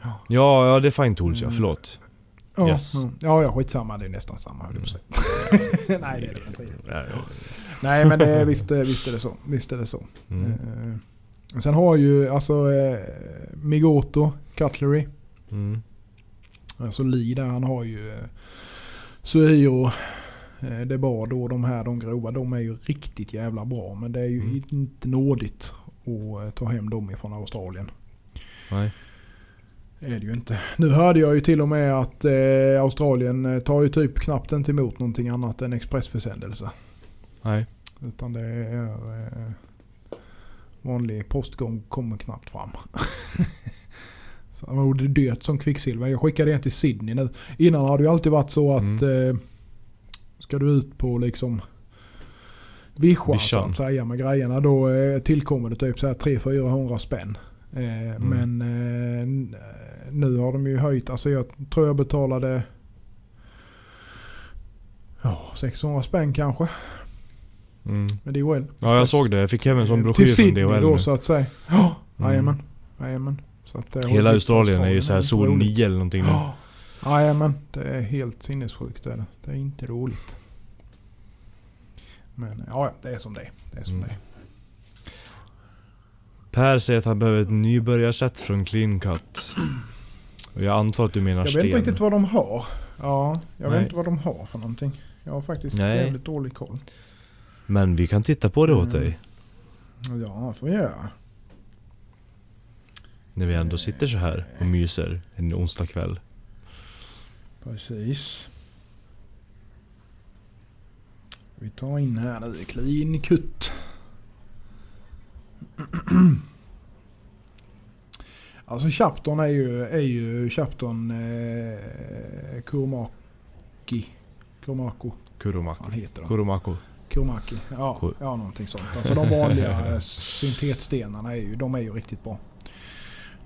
Ja, ja det är fine tools ja. Mm. Förlåt. Ja, Yes. mm. ja, ja skitsamma. Det är nästan samma höll jag säga. Nej det är det inte. Ja, ja. Nej men det, visst, eh, visst är det så. Visst är det så. Mm. Eh, sen har ju alltså eh, Migoto Cutlery. Mm. Alltså Lee där han har ju eh, Suhiro. Eh, det var då de här de grova. De är ju riktigt jävla bra. Men det är ju Mm. inte nådigt att eh, ta hem dem ifrån Australien. Nej. är det ju inte. Nu hörde jag ju till och med att eh, Australien tar ju typ knappt inte emot någonting annat än expressförsändelse. Nej. Utan det är eh, vanlig postgång kommer knappt fram. så det det dött som kvicksilver. Jag skickade en till Sydney nu. Innan har det ju alltid varit så att eh, ska du ut på liksom vischan så att säga med grejerna. Då eh, tillkommer det typ så här 300-400 spänn. Eh, Men eh, n- nu har de ju höjt. Alltså jag tror jag betalade ja, 600 spänn kanske. Mm. Med DHL. Ja jag såg det. Jag fick även en sån broschyr Till från Sydney DHL då nu. så att säga. Ja, Mm. jajamän. Jajamän. Så att Hela Australien är ju så här roligt. 9 eller någonting. Ja, Jajamän, det är helt sinnessjukt. Det är, det är inte roligt. Men ja, det är som det. Det är som Mm. det. Per säger att han behöver ett nybörjarset från Clean Cut. Och jag antar att du menar Jag vet sten. inte riktigt vad de har. Ja, jag Nej. vet inte vad de har för någonting. Jag har faktiskt Nej. jävligt dålig koll. Men vi kan titta på det åt Mm. dig. Ja, får vi göra. När vi ändå sitter så här och myser en onsdag kväll. Precis. Vi tar in här nu. Clean cut. Alltså Chapton är ju, är ju Chapton eh, Kurmaki. Kurmako. Kuromako. Vad han heter då. Kuromako. Kurmaki. Ja, Kur- ja, någonting sånt. Alltså de vanliga eh, syntetstenarna är ju, de är ju riktigt bra.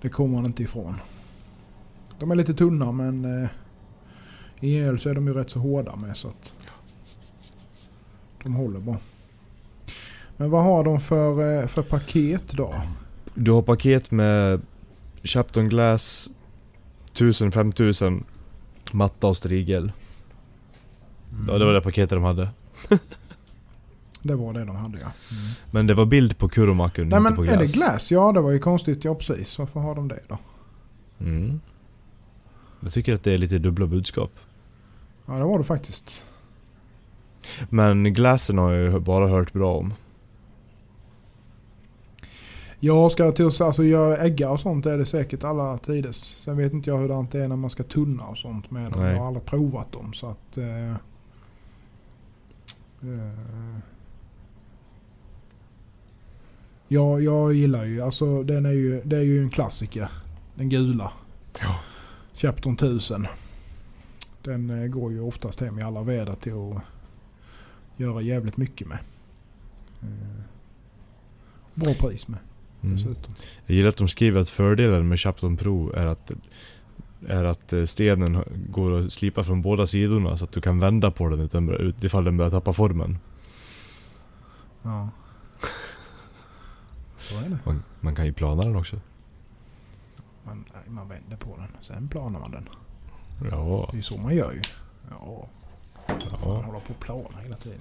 Det kommer man inte ifrån. De är lite tunna men eh, i el så är de ju rätt så hårda med så att de håller bra. Men vad har de för, eh, för paket då? Du har paket med Chapton Glass 1000-5000 matta och strigel. Ja det var det paketet de hade. Det var det de hade ja. Men det var bild på Kuromakun, Nej inte men på är glass. det glass? Ja det var ju konstigt. Ja precis. Varför har de det då? Mm. Jag tycker att det är lite dubbla budskap. Ja det var det faktiskt. Men glassen har jag ju bara hört bra om. Jag ska till alltså göra äggar och sånt är det säkert alla tiders. Sen vet inte jag hur det är när man ska tunna och sånt med dem. Nej. Jag har aldrig provat dem så att... Eh, eh, ja, jag gillar ju, alltså den är ju, det är ju en klassiker. Den gula. Ja. Chapton 1000. Den eh, går ju oftast hem i alla väder till att göra jävligt mycket med. Eh, bra pris med Mm. Jag gillar att de skriver att fördelen med Chapton Pro är att, är att eh, stenen går att slipa från båda sidorna så att du kan vända på den utan- ifall den börjar tappa formen. Ja. Så är det. Man, man kan ju plana den också. Man, man vänder på den. Sen planar man den. Ja, Det är så man gör ju. Ja. Fan, ja. hålla på och plana hela tiden.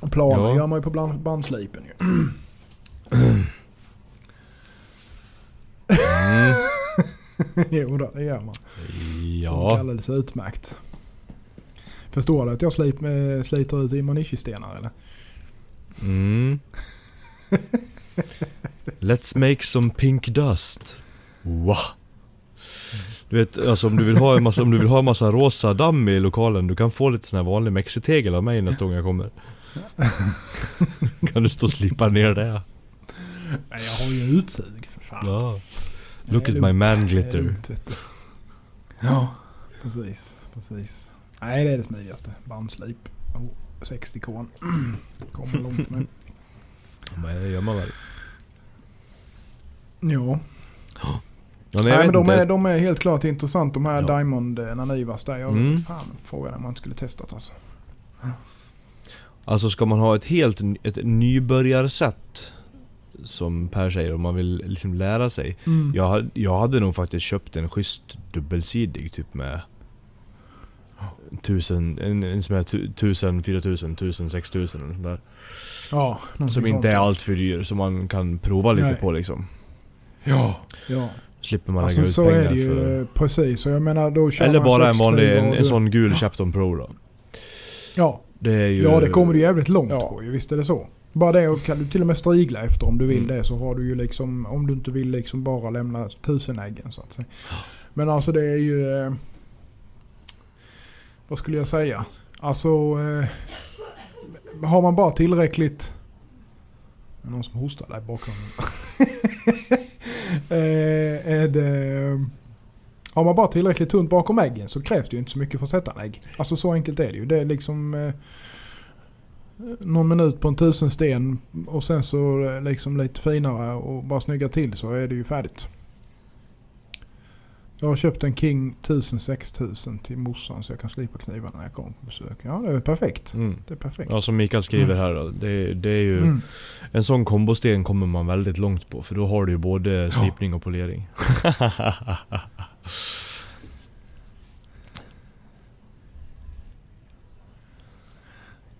Planer Ja. gör man ju på bland- bandslipen ju. Mm. jo då, det gör man. Ja, Alldeles utmärkt. Förstår du att jag slip, eh, sliter ut Imanishi-stenar eller? Mm. Let's make some pink dust. Wow. Du vet, alltså om du vill ha en massa, om du vill ha en massa rosa damm i lokalen, du kan få lite sån här vanlig mexitegel av mig nästa gång jag kommer. kan du stå och slipa ner det? Nej, jag har ju utsug för fan. Ja. Look at my man glitter. lugnt. Ja, precis. precis. Nej, det är det smidigaste. Bandslip. Oh, 60 k Kommer långt med. Men det gör man väl? Ja. Ja, nej, Nej, men de är, de är helt klart intressant de här Ja. Diamond eh, Nanivas där. Jag Mm. fan frågan om man inte skulle testat alltså. Alltså ska man ha ett helt ett nybörjarsätt Som Per säger, om man vill liksom lära sig Mm. jag, hade- jag hade nog faktiskt köpt en schysst dubbelsidig typ med Tusen, en, en som är tu- tusen, fyra tusen, tusen, sex tusen eller sånt där. Ja, Som inte sånt. är allt för dyr, som man kan prova lite Nej. på liksom. Ja. ja. Slipper man Alltså lägga ut så pengar är det ju för... precis. Och jag menar då kör Eller man bara en vanlig, en, en sån gul Chapton Pro då. Ja, Det är ju... ja det kommer du jävligt långt Ja. på ju. Visst är det så. Bara det och kan du till och med strigla efter om du vill Mm. det så har du ju liksom om du inte vill liksom bara lämna tusen äggen så att säga. Men alltså det är ju... Eh, vad skulle jag säga? Alltså eh, har man bara tillräckligt... Är någon som hostar där i bakgrunden. Eh, är det, ehm, har man bara tillräckligt tunt bakom äggen så krävs det ju inte så mycket för att sätta en ägg. Alltså så enkelt är det ju. Det är liksom eh, någon minut på en tusen sten och sen så eh, liksom lite finare och bara snygga till så är det ju färdigt. Jag har köpt en King 1000 6000 till morsan så jag kan slipa knivarna när jag kommer på besök. Ja det är perfekt. Mm. Det är perfekt. Ja som Mikael skriver här då, det, det är ju... Mm. En sån kombosten kommer man väldigt långt på för då har du ju både slipning och polering.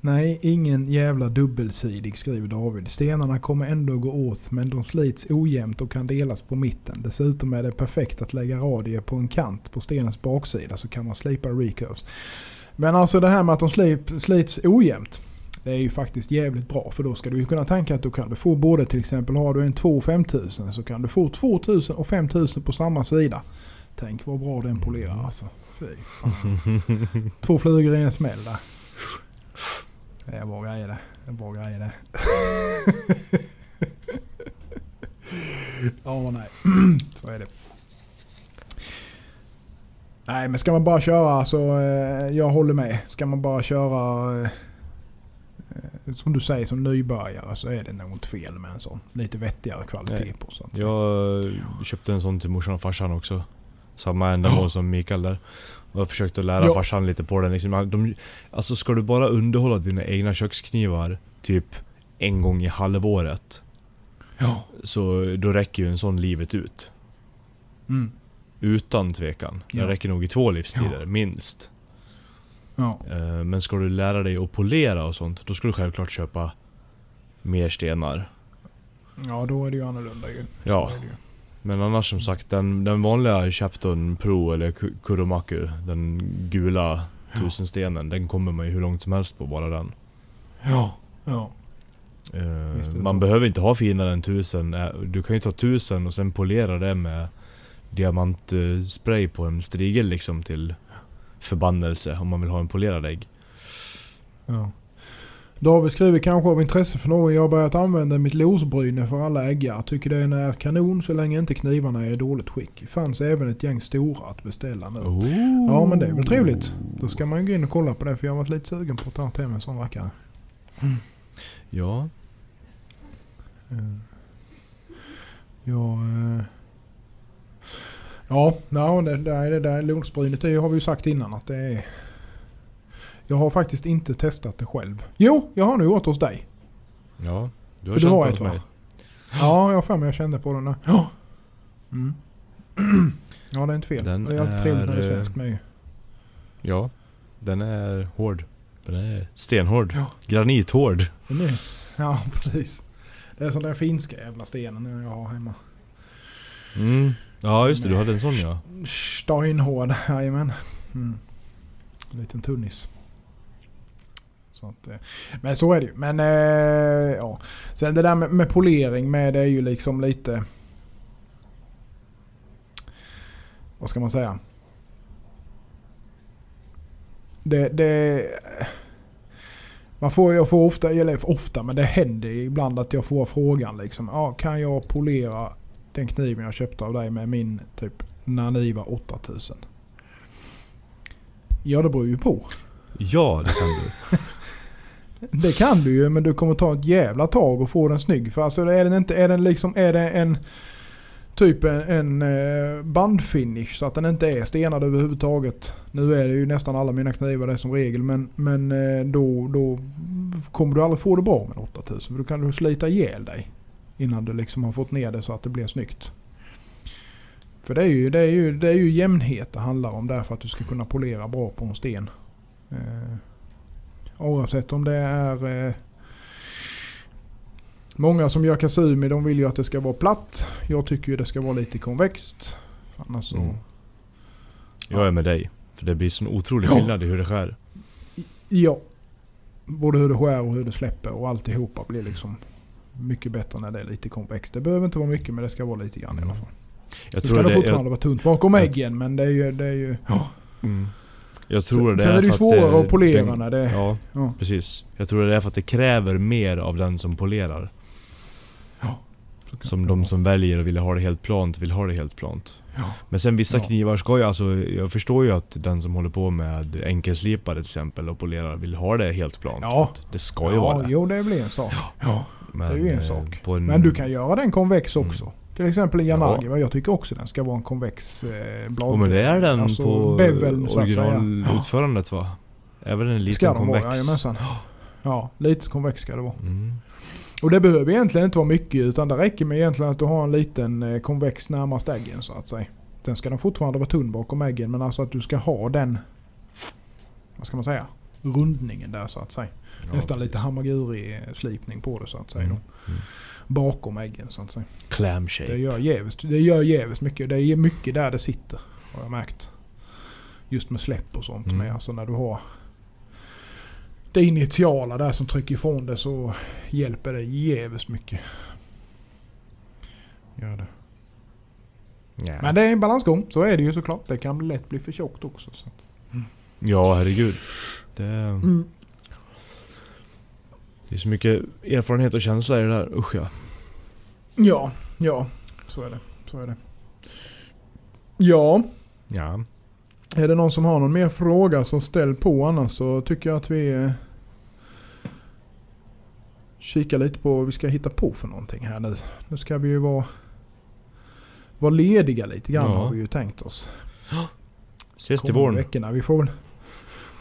Nej, ingen jävla dubbelsidig skriver David. Stenarna kommer ändå gå åt men de slits ojämnt och kan delas på mitten. Dessutom är det perfekt att lägga radier på en kant på stenens baksida så kan man slipa recurves. Men alltså det här med att de slip, slits ojämnt. Det är ju faktiskt jävligt bra för då ska du kunna tänka att du kan du få både till exempel har du en 2 5000 så kan du få 2000 och 5000 på samma sida. Tänk vad bra den polerar alltså. Fy fan. Två flugor i en smäll där. Det är bra grejer det. Det är bra grejer det. Ja, nej. Så är det. Nej men ska man bara köra så, eh, jag håller med. Ska man bara köra eh, som du säger som nybörjare så är det nog inte fel med en sån. Lite vettigare kvalitet Nej. på. Så att säga. Jag köpte en sån till morsan och farsan också. Samma ändamål som Mikael där. Jag försökte lära Ja. farsan lite på den. Liksom, de, alltså ska du bara underhålla dina egna köksknivar typ en gång i halvåret. Ja. Så då räcker ju en sån livet ut. Mm. Utan tvekan. Den Ja. räcker nog i två livstider, Ja. minst. Ja. Eh, Men ska du lära dig att polera och sånt, då ska du självklart köpa mer stenar. ja då är det ju annorlunda ju. Så Ja. ju. Men annars som sagt, den, den vanliga Chapton Pro eller Ku- Kuromaku, den gula tusenstenen, den kommer man ju hur långt som helst på bara den. Ja. Ja. Det man så. behöver inte ha finare än tusen. Eh, Du kan ju ta tusen och sen polera det med diamantspray på en strigel liksom till förbannelse om man vill ha en polerad ägg. Ja. David skriver kanske av intresse för någon. Jag har börjat använda mitt losbryne för alla äggar. Tycker den är kanon så länge inte knivarna är i dåligt skick. Fanns även ett gäng stora att beställa nu. Oh. Ja men det är väl trevligt. Då ska man ju gå in och kolla på det för jag har varit lite sugen på att ta mig en sån rackare. Ja, Eh, Ja, eh, ja, ja det, det, är det där losbrynet det har vi ju sagt innan att det är... Jag har faktiskt inte testat det själv. Jo, jag har nu gjort hos dig. ja. Du har För det känt på ett hos mig. Ja, jag har för mig jag kände på den där. Ja. Mm. Ja, det är inte fel. Den det är alltid trevligt när det är svenskt med ju. Ja, den är hård. Den är stenhård. Ja. Granithård. Den är, ja, precis. Det är som den finska jävla stenen jag har hemma. Mm. Ja just det, du hade en sån ja. Steinhård, jajamän. Mm. En liten tunnis. Så att, eh, men så är det ju. Men eh, ja. Sen det där med, med polering med det är ju liksom lite... Vad ska man säga? Det... det man får, jag får ofta, eller ofta, men det händer ibland att jag får frågan liksom. Ah, kan jag polera den kniven jag köpte av dig med min typ Naniva 8000? Ja, det beror ju på. Ja, det kan du. Det kan du ju men du kommer ta ett jävla tag och få den snygg. För alltså är den inte, är den liksom, är det en typ en, en eh, bandfinish så att den inte är stenad överhuvudtaget. Nu är det ju nästan alla mina knivar det som regel men, men eh, då, då kommer du aldrig få det bra med en 8000 för då kan du slita ihjäl dig. Innan du liksom har fått ner det så att det blir snyggt. För det är ju, det är ju, det är ju jämnhet det handlar om därför att du ska kunna polera bra på en sten. Eh, Oavsett om det är eh, Många som gör kasumi de vill ju att det ska vara platt. Jag tycker ju det ska vara lite konvext. Annars så... Mm. Jag är med dig. För det blir sån otrolig Ja. skillnad i hur det skär. Ja. Både hur det skär och hur det släpper och alltihopa blir liksom mycket bättre när det är lite konvext. Det behöver inte vara mycket men det ska vara lite grann i Mm. alla fall. Jag Det ska det, fortfarande jag, vara tunt bakom jag- äggen men det är ju... Det är ju mm. Jag tror det sen är det ju svårare att polera när det... Ja, Ja. precis. Jag tror det är för att det kräver mer av den som polerar. Som de som väljer och vill ha det helt plant, vill ha det helt plant. Ja. Men sen vissa Ja. knivar ska ju alltså, jag förstår ju att den som håller på med enkelslipare till exempel och polerar vill ha det helt plant. Ja. Det ska ju vara det. jo det blir en sak. Ja. Men, det är ju en eh, sak. En, Men du kan göra den konvex Mm. Till exempel en Yanagi. Jag tycker också den ska vara en konvex eh, blad. Ja men det är den alltså på beveln, originalutförandet va? Även en liten Ska konvex. vara, jajamensan. Ja, lite konvex ska det vara. Mm. Och det behöver egentligen inte vara mycket utan det räcker med egentligen att du har en liten eh, konvex närmast äggen så att säga. Sen ska den fortfarande vara tunn bakom äggen men alltså att du ska ha den, vad ska man säga, rundningen där så att säga. Ja, Nästan precis. lite hamaguri-slipning på det så att säga. Mm. Mm. Bakom äggen så att säga. Clam Det shape. gör jävligt, det gör jävligt mycket. Det är mycket där det sitter har jag märkt. Just med släpp och sånt. Mm. Med. Alltså när du har det initiala där som trycker ifrån det så hjälper det jävligt mycket. Gör det. Ja. Men det är en balansgång. Så är det ju såklart. Det kan lätt bli för tjockt också. Så. att- ja herregud. Det, Mm. Det är så mycket erfarenhet och känsla i det där. Usch ja. Ja, ja. Så är det. Så är det. Ja. Ja. Är det någon som har någon mer fråga så ställ på annars så tycker jag att vi eh, kikar lite på vad vi ska hitta på för någonting här nu. Nu ska vi ju vara, vara lediga lite grann Ja. har vi ju tänkt oss. Ses till våren. veckorna. Vi får väl...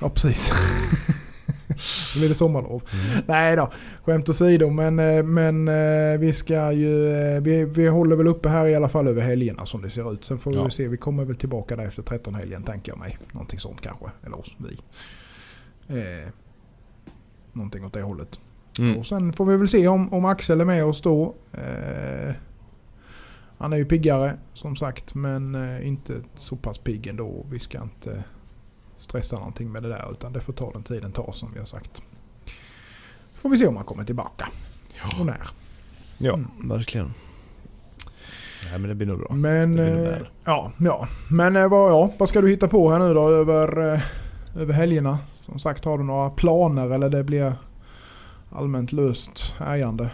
Ja precis. Nu blir det sommarlov. Mm. Nej då, skämt åsido. Men, eh, men eh, vi ska ju... eh, Vi, vi håller väl uppe här i alla fall över helgerna som det ser ut. Sen får vi Ja. se. Vi kommer väl tillbaka där efter 13 helgen tänker jag mig. Någonting sånt kanske. Eller oss, vi. Eh, någonting åt det hållet. Mm. Och sen får vi väl se om, om Axel är med oss då. Eh, han är ju piggare som sagt men inte så pass pigg ändå. Vi ska inte stressa någonting med det där utan det får ta den tiden tar som vi har sagt. Får vi se om han kommer tillbaka och när. Ja, Mm. verkligen. Nej men det blir nog bra. Men, nog eh, ja, ja. Men eh, vad, ja, vad ska du hitta på här nu då över, eh, över helgerna? Som sagt har du några planer eller det blir allmänt löst härjande?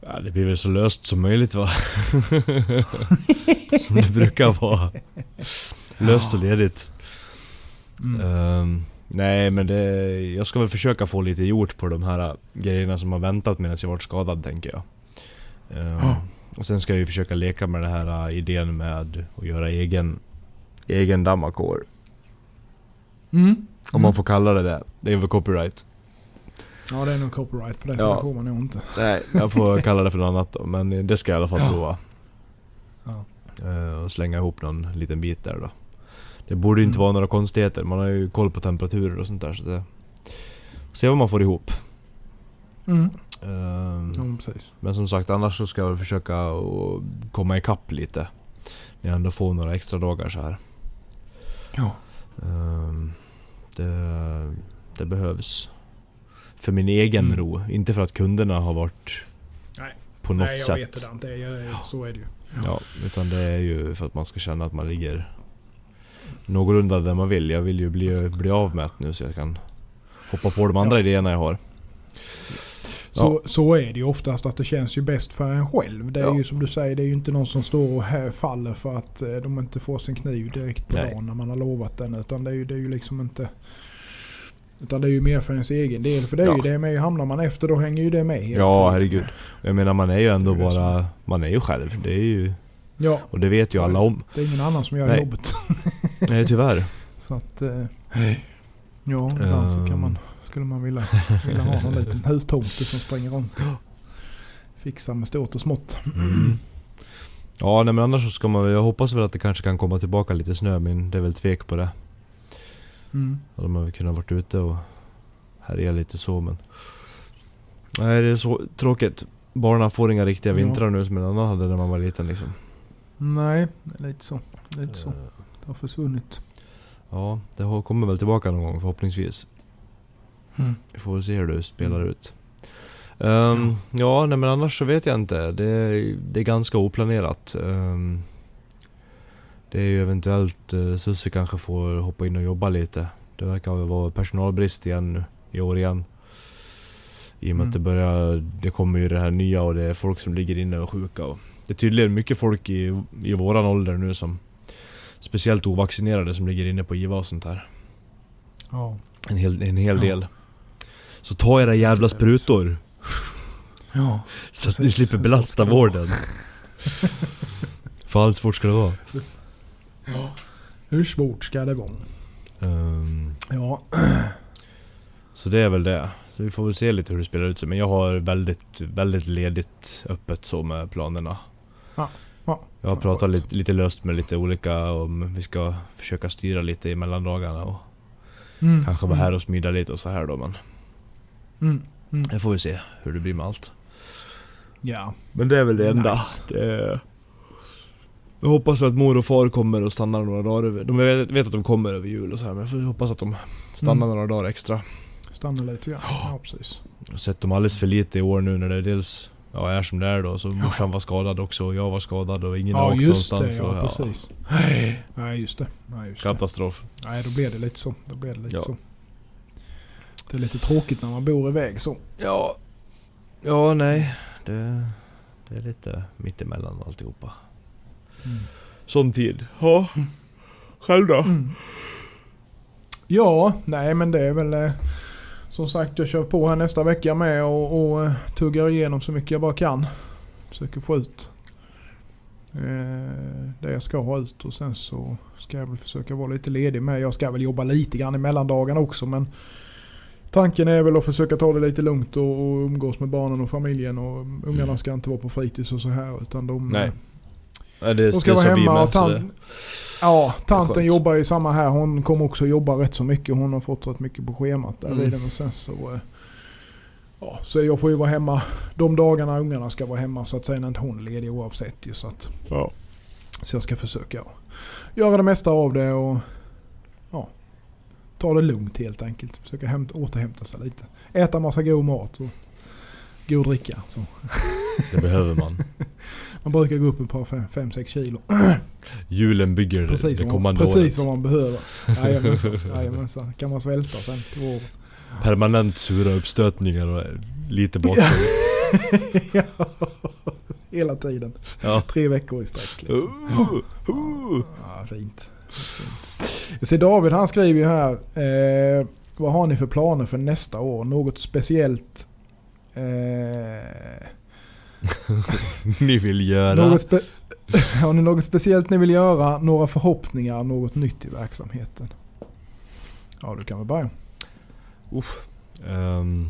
Ja, det blir väl så löst som möjligt va? som det brukar vara. Löst och ledigt. Mm. Ehm, nej men det, jag ska väl försöka få lite gjort på de här grejerna som har väntat medan jag varit skadad tänker jag. Ehm, Ja. Och sen ska jag ju försöka leka med den här äh, idén med att göra egen, egen dammakår. Mm. Om man får kalla det det. Det är väl copyright. Ja det är nog copyright på det så Ja. det får man nog inte. Nej, jag får kalla det för något annat då. Men det ska jag i alla fall prova. Ja. Eh, och slänga ihop någon liten bit där då. Det borde ju inte Mm. vara några konstigheter. Man har ju koll på temperaturer och sånt där. Så det... Se vad man får ihop. Mm. Ehm, Ja. Men som sagt, annars så ska jag försöka komma ikapp lite. När jag ändå får några extra dagar så här. Ja. Ehm, det, det behövs. För min egen Mm. ro. Inte för att kunderna har varit Nej. på något Nej jag sätt. vet det. Inte. Det är, så är det ju. Ja, utan det är ju för att man ska känna att man ligger någorlunda där man vill. Jag vill ju bli, bli avmätt nu så jag kan hoppa på de andra Ja. idéerna jag har. Så, så är det ju oftast att det känns ju bäst för en själv. Det är Ja. ju som du säger, det är ju inte någon som står och faller för att eh, de inte får sin kniv direkt på Nej. dagen när man har lovat den. Utan det är ju, det är ju liksom inte... Utan det är ju mer för ens egen del. För det är Ja. ju det med, hamnar man efter då hänger ju det med Ja, tiden. herregud. Jag menar man är ju ändå är bara... Man är ju själv. Det är ju... Ja, Och det vet ju alla om. det är ingen annan som gör Nej. jobbet. Nej, tyvärr. Så att... Eh, ja, ibland så kan Ehm. man... Skulle man vilja, vilja ha någon liten hustomte som springer runt. Fixar med stort och smått. Mm. Ja, nej men annars så ska man. Jag hoppas väl att det kanske kan komma tillbaka lite snö, men det är väl tvek på det. Mm. Ja, De har väl kunnat varit ute och härja lite så men... Nej det är så tråkigt. Barnen får inga riktiga Ja. vintrar nu som en annan hade när man var liten liksom. Nej, lite så. Lite så. Eh, Det har försvunnit. Ja, det har- kommer väl tillbaka någon gång förhoppningsvis. Mm. Vi får väl se hur det spelar ut. Ehm, ja, nej men annars så vet jag inte. Det är, det är ganska oplanerat. Ehm, det är ju eventuellt uh, Susie kanske får hoppa in och jobba lite. Det verkar väl vara personalbrist igen nu, i år igen. I och med Mm. att det börjar, det kommer ju det här nya och det är folk som ligger inne och är sjuka. Och det är tydligen mycket folk i, i våran ålder nu som Speciellt ovaccinerade som ligger inne på IVA och sånt här. Ja. En hel, en hel Ja. del. Så ta era jävla sprutor. Ja. Så att ni slipper belasta vården. För allt svårt ska det vara. ja. Hur svårt ska det vara? Ehm, Ja. så det är väl det. Så vi får väl se lite hur det spelar ut sig. Men jag har väldigt, väldigt ledigt öppet så med planerna. Ja. Ja. Jag har Ja, pratat lite, lite löst med lite olika om vi ska försöka styra lite i mellandagarna och Mm. kanske vara här och smida lite och så här då men Mm. Mm. det får vi se hur det blir med allt. Ja. Men det är väl det enda. Nice. Det är... Jag hoppas att mor och far kommer och stannar några dagar över. De vet, vet att de kommer över jul och så här, men jag hoppas att de stannar Mm. några dagar extra. Stanna lite grann. Ja, precis. Jag har sett dem alldeles för lite i år nu när det dels ja, är som det är då. Så morsan var skadad också och jag var skadad och ingen har Ja, åkt just det. någonstans. Ja, och, precis. Nej, just det. Nej, just det. Katastrof. Nej, då blir det lite så. Då blir det lite Ja. så. Det är lite tråkigt när man bor iväg så. Ja, ja nej. Det, det är lite mittemellan alltihopa. Mm. Sån tid. Ja. Själv då? Mm. Ja, nej men det är väl eh, som sagt jag kör på här nästa vecka med och, och eh, tuggar igenom så mycket jag bara kan. Försöker få ut eh, det jag ska ha ut och sen så ska jag väl försöka vara lite ledig med. Jag ska väl jobba lite grann i mellandagarna också men tanken är väl att försöka ta det lite lugnt och, och umgås med barnen och familjen och ungarna Mm. ska inte vara på fritids och så här utan de, Nej. eh, de ska vara hemma och Ja, tanten jobbar ju samma här. Hon kommer också jobba rätt så mycket. Hon har fått rätt mycket på schemat där Mm. den. Och sen så, eh, ja, så jag får ju vara hemma de dagarna ungarna ska vara hemma så att säga när inte hon är ledig oavsett ju. Så, att, så jag ska försöka ja, göra det mesta av det och ja, ta det lugnt helt enkelt. Försöka hämta, återhämta sig lite. Äta massa god mat och god dricka. Så. Det behöver man. Man brukar gå upp ett par 5-6 kilo. Julen bygger Precis, det vad man, kommande precis året. vad man behöver. Jajamensan, jajamensan. Kan man svälta sen till våren. Permanent sura uppstötningar och lite bakgrund. ja, hela tiden. Ja. Tre veckor i sträck. Liksom. Uh, uh. Ja, fint. fint. Jag ser David han skriver ju här. Eh, vad har ni för planer för nästa år? Något speciellt? Eh, Ni vill göra. något spe har ni något speciellt ni vill göra? Några förhoppningar? Något nytt i verksamheten? Ja, du kan väl börja. Ehm.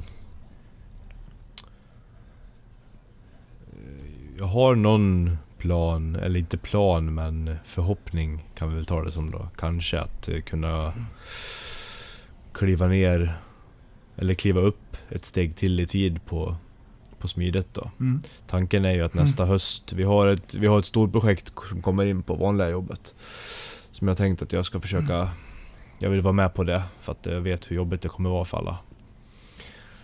jag har någon plan, eller inte plan men förhoppning kan vi väl ta det som då. Kanske att eh, kunna kliva ner eller kliva upp ett steg till i tid på, på smidet då. Mm. Tanken är ju att nästa höst, vi har, ett, vi har ett stort projekt som kommer in på vanliga jobbet. Som jag tänkt att jag ska försöka, jag vill vara med på det för att jag vet hur jobbigt det kommer vara för alla.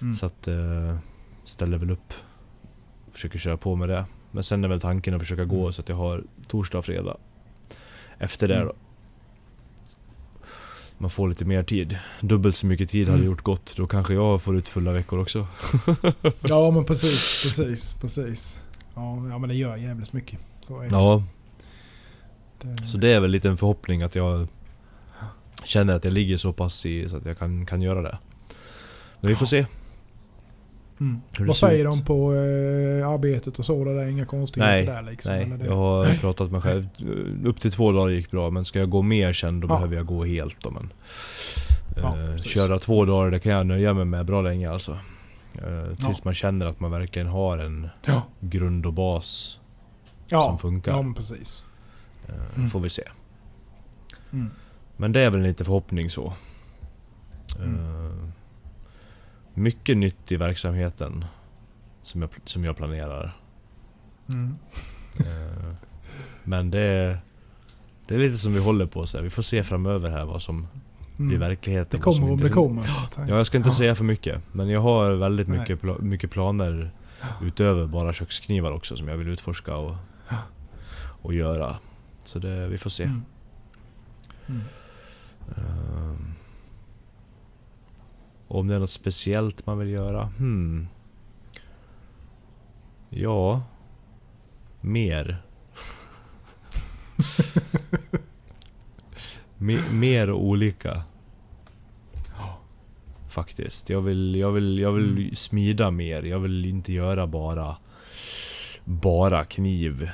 Mm. Så att eh, ställer väl upp. Försöker köra på med det. Men sen är väl tanken att försöka gå så att jag har torsdag och fredag. Efter det Mm. då. Man får lite mer tid. Dubbelt så mycket tid hade Mm. gjort gott. Då kanske jag får ut fulla veckor också. Ja men precis, precis, precis. Ja, ja men det gör jävligt mycket. Så är det. Ja, det. så det är väl lite en förhoppning att jag känner att jag ligger så pass i så att jag kan, kan göra det. Men vi får se. Mm. Vad säger ut. de på eh, arbetet och så? Det är inga konstigheter Nej, där liksom? Nej, eller det? jag har pratat med själv. Upp till två dagar gick bra, men ska jag gå mer sen då Ja. behöver jag gå helt då. Men, eh, köra två dagar, det kan jag nöja mig med bra länge alltså. Eh, tills Ja. man känner att man verkligen har en grund och bas ja. som funkar. Ja precis. Eh, Mm. Får vi se. Mm. Men det är väl lite förhoppning så. Mm. Eh, mycket nytt i verksamheten som jag, som jag planerar. Mm. Eh, Men det är, det är lite som vi håller på så här. Vi får se framöver här vad som blir Mm. verkligheten. Det kommer om det kommer. Ja, jag ska inte Ja. säga för mycket. Men jag har väldigt Nej. mycket, pla- mycket planer utöver bara köksknivar också som jag vill utforska och, och göra. Så det, vi får se. Mm. Mm. Om det är något speciellt man vill göra? Hmm. Ja. Mer. Me- mer olika. Faktiskt. Jag vill, jag vill, jag vill Mm. smida mer. Jag vill inte göra bara bara kniv.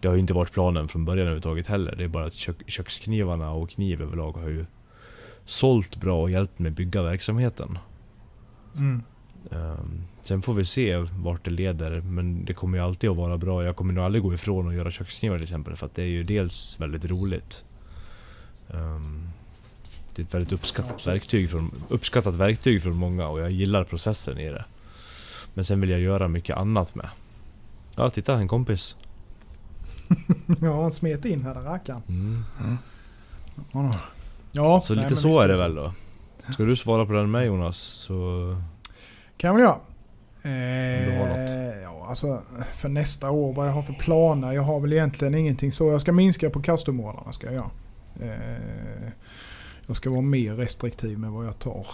Det har ju inte varit planen från början överhuvudtaget heller. Det är bara att kök, köksknivarna och kniv överlag har ju sålt bra och hjälpt mig bygga verksamheten. Mm. Ehm, sen får vi se vart det leder, men det kommer ju alltid att vara bra. Jag kommer nog aldrig gå ifrån att göra köksknivar till exempel, för att det är ju dels väldigt roligt. Ehm, det är ett väldigt uppskattat, verktyg från, uppskattat verktyg från många och jag gillar processen i det. Men sen vill jag göra mycket annat med. Ja, titta en kompis. Ja, han smet in här, rackaren. Mm. Ja, Så nej, lite så är det väl då. Ska du svara på den med Jonas? Så... Kan jag väl något. Eh, ja, alltså för nästa år, vad jag har för planer. Jag har väl egentligen ingenting så. Jag ska minska på custom-ordrarna ska jag. Eh, jag ska vara mer restriktiv med vad jag tar.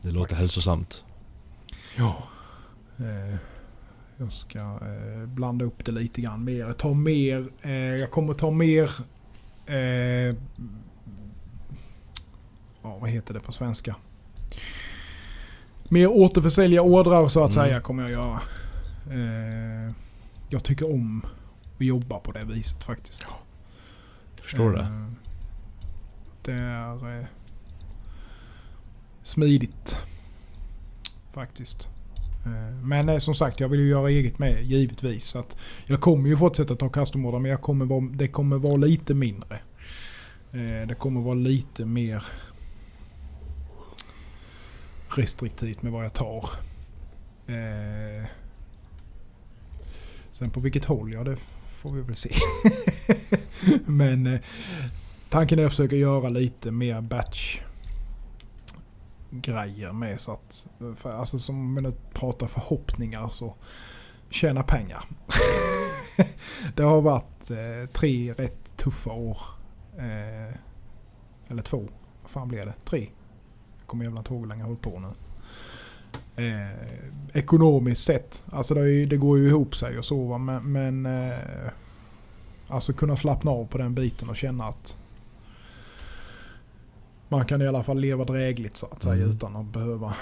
Det låter Faktiskt. hälsosamt. Ja. Eh, jag ska eh, blanda upp det lite grann mer. Ta mer eh, jag kommer ta mer Eh, ja, vad heter det på svenska? Mer återförsälja ordrar så att Mm. säga kommer jag göra. Eh, jag tycker om att jobba på det viset faktiskt. Jag förstår det. Eh, Det är eh, smidigt. Faktiskt. Eh, Men eh, som sagt, jag vill ju göra eget med givetvis. Så att jag kommer ju fortsätta ta custom-order men jag kommer vara, det kommer vara lite mindre. Eh, Det kommer vara lite mer restriktivt med vad jag tar. Eh, Sen på vilket håll, ja det får vi väl se. Men eh, tanken är att försöka göra lite mer batch grejer med så att, för, alltså som man pratar förhoppningar så tjäna pengar. det har varit eh, tre rätt tuffa år. Eh, eller två. Vad fan blev det? Tre. Jag kommer jävla inte ihåg hur länge jag hållit på nu. Eh, ekonomiskt sett. Alltså det, det går ju ihop sig och så va. Men, men eh, alltså kunna slappna av på den biten och känna att man kan i alla fall leva drägligt så att säga Mm. utan att behöva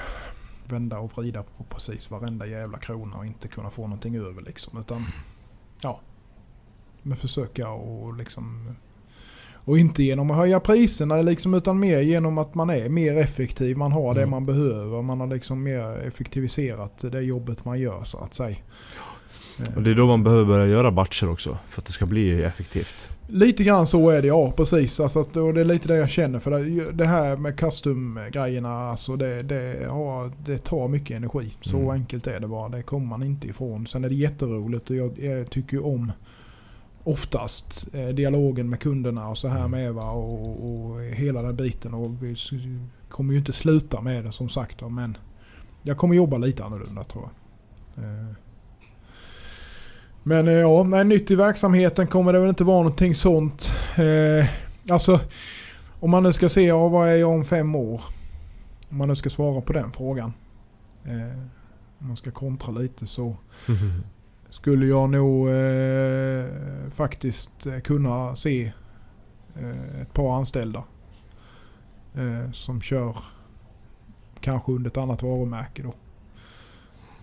vända och vrida på precis varenda jävla krona och inte kunna få någonting över liksom. Utan ja, men försöka och liksom och inte genom att höja priserna liksom utan mer genom att man är mer effektiv. Man har det Mm. man behöver. Man har liksom mer effektiviserat det jobbet man gör så att säga. Och det är då man behöver börja göra batcher också. För att det ska bli effektivt. Lite grann så är det ja, precis. Alltså att, och det är lite det jag känner. För det, det här med custom-grejerna, alltså det, det, har, det tar mycket energi. Så Mm. enkelt är det bara. Det kommer man inte ifrån. Sen är det jätteroligt och jag, jag tycker om oftast eh, dialogen med kunderna och så här Mm. med va, och, och hela den biten. Och vi kommer ju inte sluta med det som sagt men jag kommer jobba lite annorlunda tror jag. Eh. Men eh, ja, nej, nytt i verksamheten kommer det väl inte vara någonting sånt. Alltså, om man nu ska se, ja, vad är jag om fem år? Om man nu ska svara på den frågan. Om man ska kontra lite så skulle jag nog eh, faktiskt eh, kunna se eh, ett par anställda. Eh, som kör kanske under ett annat varumärke då.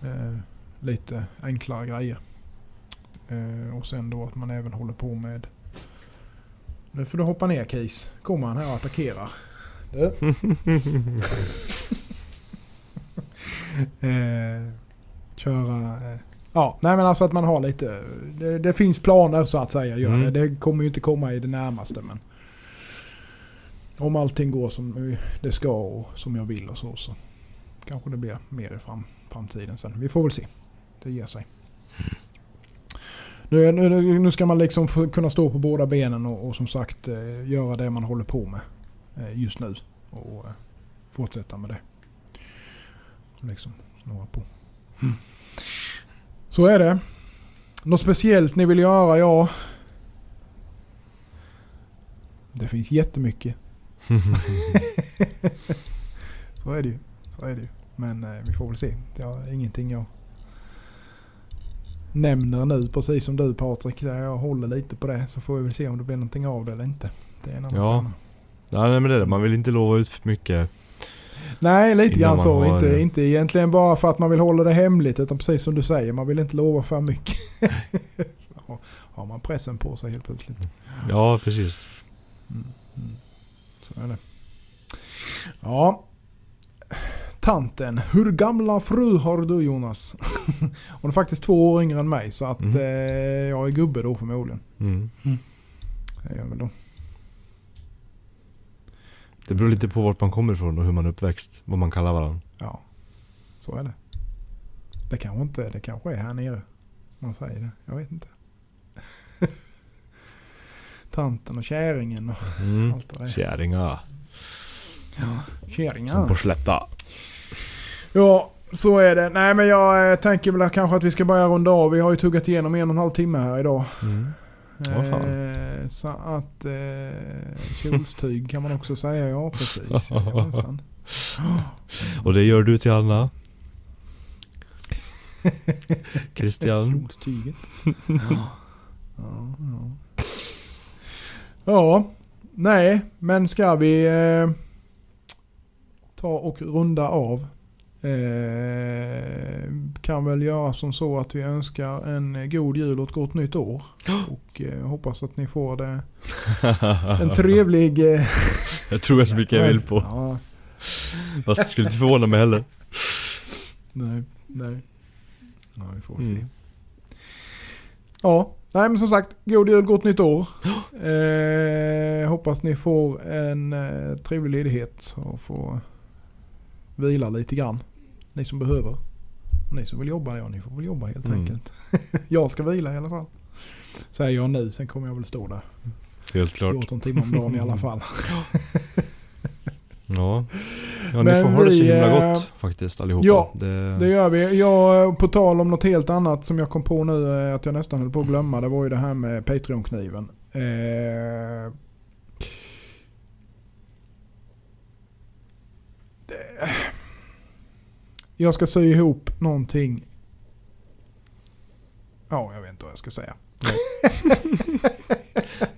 Eh, lite enklare grejer. Eh, och sen då att man även håller på med... Nu får du hoppa ner Keys. Kommer han här och attackerar. Du. köra... Ja, nej men alltså att man har lite... Det, det finns planer så att säga. Gör Mm. det. det kommer ju inte komma i det närmaste men... Om allting går som det ska och som jag vill och så så kanske det blir mer i fram, framtiden sen. Vi får väl se. Det ger sig. Nu, nu, nu ska man liksom kunna stå på båda benen och, och som sagt eh, göra det man håller på med eh, just nu. Och eh, fortsätta med det. Liksom snurra på. Så är det. Något speciellt ni vill göra? Ja. Det finns jättemycket. Så är det ju. Så är det ju. Men eh, vi får väl se. Det är ingenting jag nämner nu precis som du Patrik. Jag håller lite på det så får vi väl se om det blir någonting av det eller inte. Det är en annan Ja. nej, men det är det. Man vill inte lova ut för mycket. Nej, lite grann så. har- Inte, inte egentligen bara för att man vill hålla det hemligt utan precis som du säger. Man vill inte lova för mycket. Har- man pressen på sig helt plötsligt. Ja, precis. Mm. Mm. Så är det. Ja. Tanten. Hur gamla fru har du Jonas? Hon är faktiskt två år yngre än mig så att Mm. eh, jag är gubbe då förmodligen. Mm. Det är jag väl då. Det beror lite på vart man kommer ifrån och hur man är uppväxt. Vad man kallar varandra. Ja, så är det. Det kanske inte, det kanske är här nere. Man säger det. Jag vet inte. Tanten och käringen och Mm. allt vad det är. Kärringar. Käringar. Som på slätta. Ja, så är det. Nej men jag eh, tänker väl kanske att vi ska börja runda av. Vi har ju tuggat igenom en och en halv timme här idag. Mm. Eh, så att eh, kjolstyg kan man också säga. Ja precis. Jajamensan. Och det gör du till Anna. Christian. Kjolstyget. Ja. Ja, ja. ja, nej, men ska vi eh, ta och runda av. Eh, kan väl göra som så att vi önskar en god jul och ett gott nytt år. Och eh, hoppas att ni får det en trevlig... Eh, jag tror jag så mycket jag vill på. Ja, Fast det skulle inte förvåna mig heller. nej, nej. Ja, vi får se. Mm. Ja, nej men som sagt, god jul, gott nytt år. Eh, hoppas ni får en eh, trevlig ledighet och får vila lite grann. Ni som behöver. Och ni som vill jobba, ja ni får väl jobba helt Mm. enkelt. jag ska vila i alla fall. Säger jag nu, sen kommer jag väl stå där Helt klart. 14 timmar om dagen i alla fall. Ja. ja ni får ha det så himla eh, gott faktiskt allihopa. ja, det, Det gör vi. Jag, på tal om något helt annat som jag kom på nu eh, att jag nästan höll på att glömma. Det var ju det här med Patreon-kniven. Eh, det- jag ska sy ihop någonting. Ja, jag vet inte vad jag ska säga.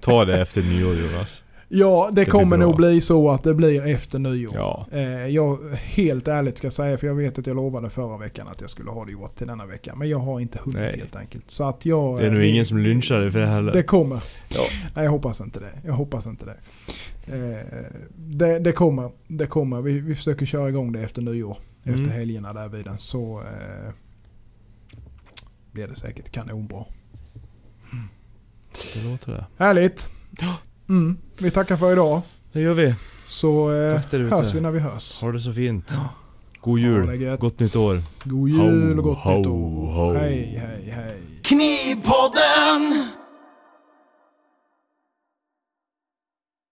Ta det efter nyår Jonas. Ja, det, blir kommer nog bli så att det blir efter nyår. Ja. Eh, jag helt ärligt ska säga, för jag vet att jag lovade förra veckan att jag skulle ha det gjort till denna vecka. Men jag har inte hunnit Nej. helt enkelt. Så att jag... Det är nog eh, ingen som lynchar dig för det heller. Det kommer. Ja. Nej, jag hoppas inte det. Jag hoppas inte det. Eh, det, det kommer. Det kommer. Vi, vi försöker köra igång det efter nyår. Mm. Efter helgerna där vid den. Så eh, blir det säkert kanonbra. Det låter det. Härligt. Mm. Vi tackar för idag. Det gör vi. Så eh, hörs vi när vi hörs. Ha det så fint. God jul. gött. Gott nytt år. God jul och gott Ho, nytt ho, år. ho. Hej, hej, hej. Knivpodden!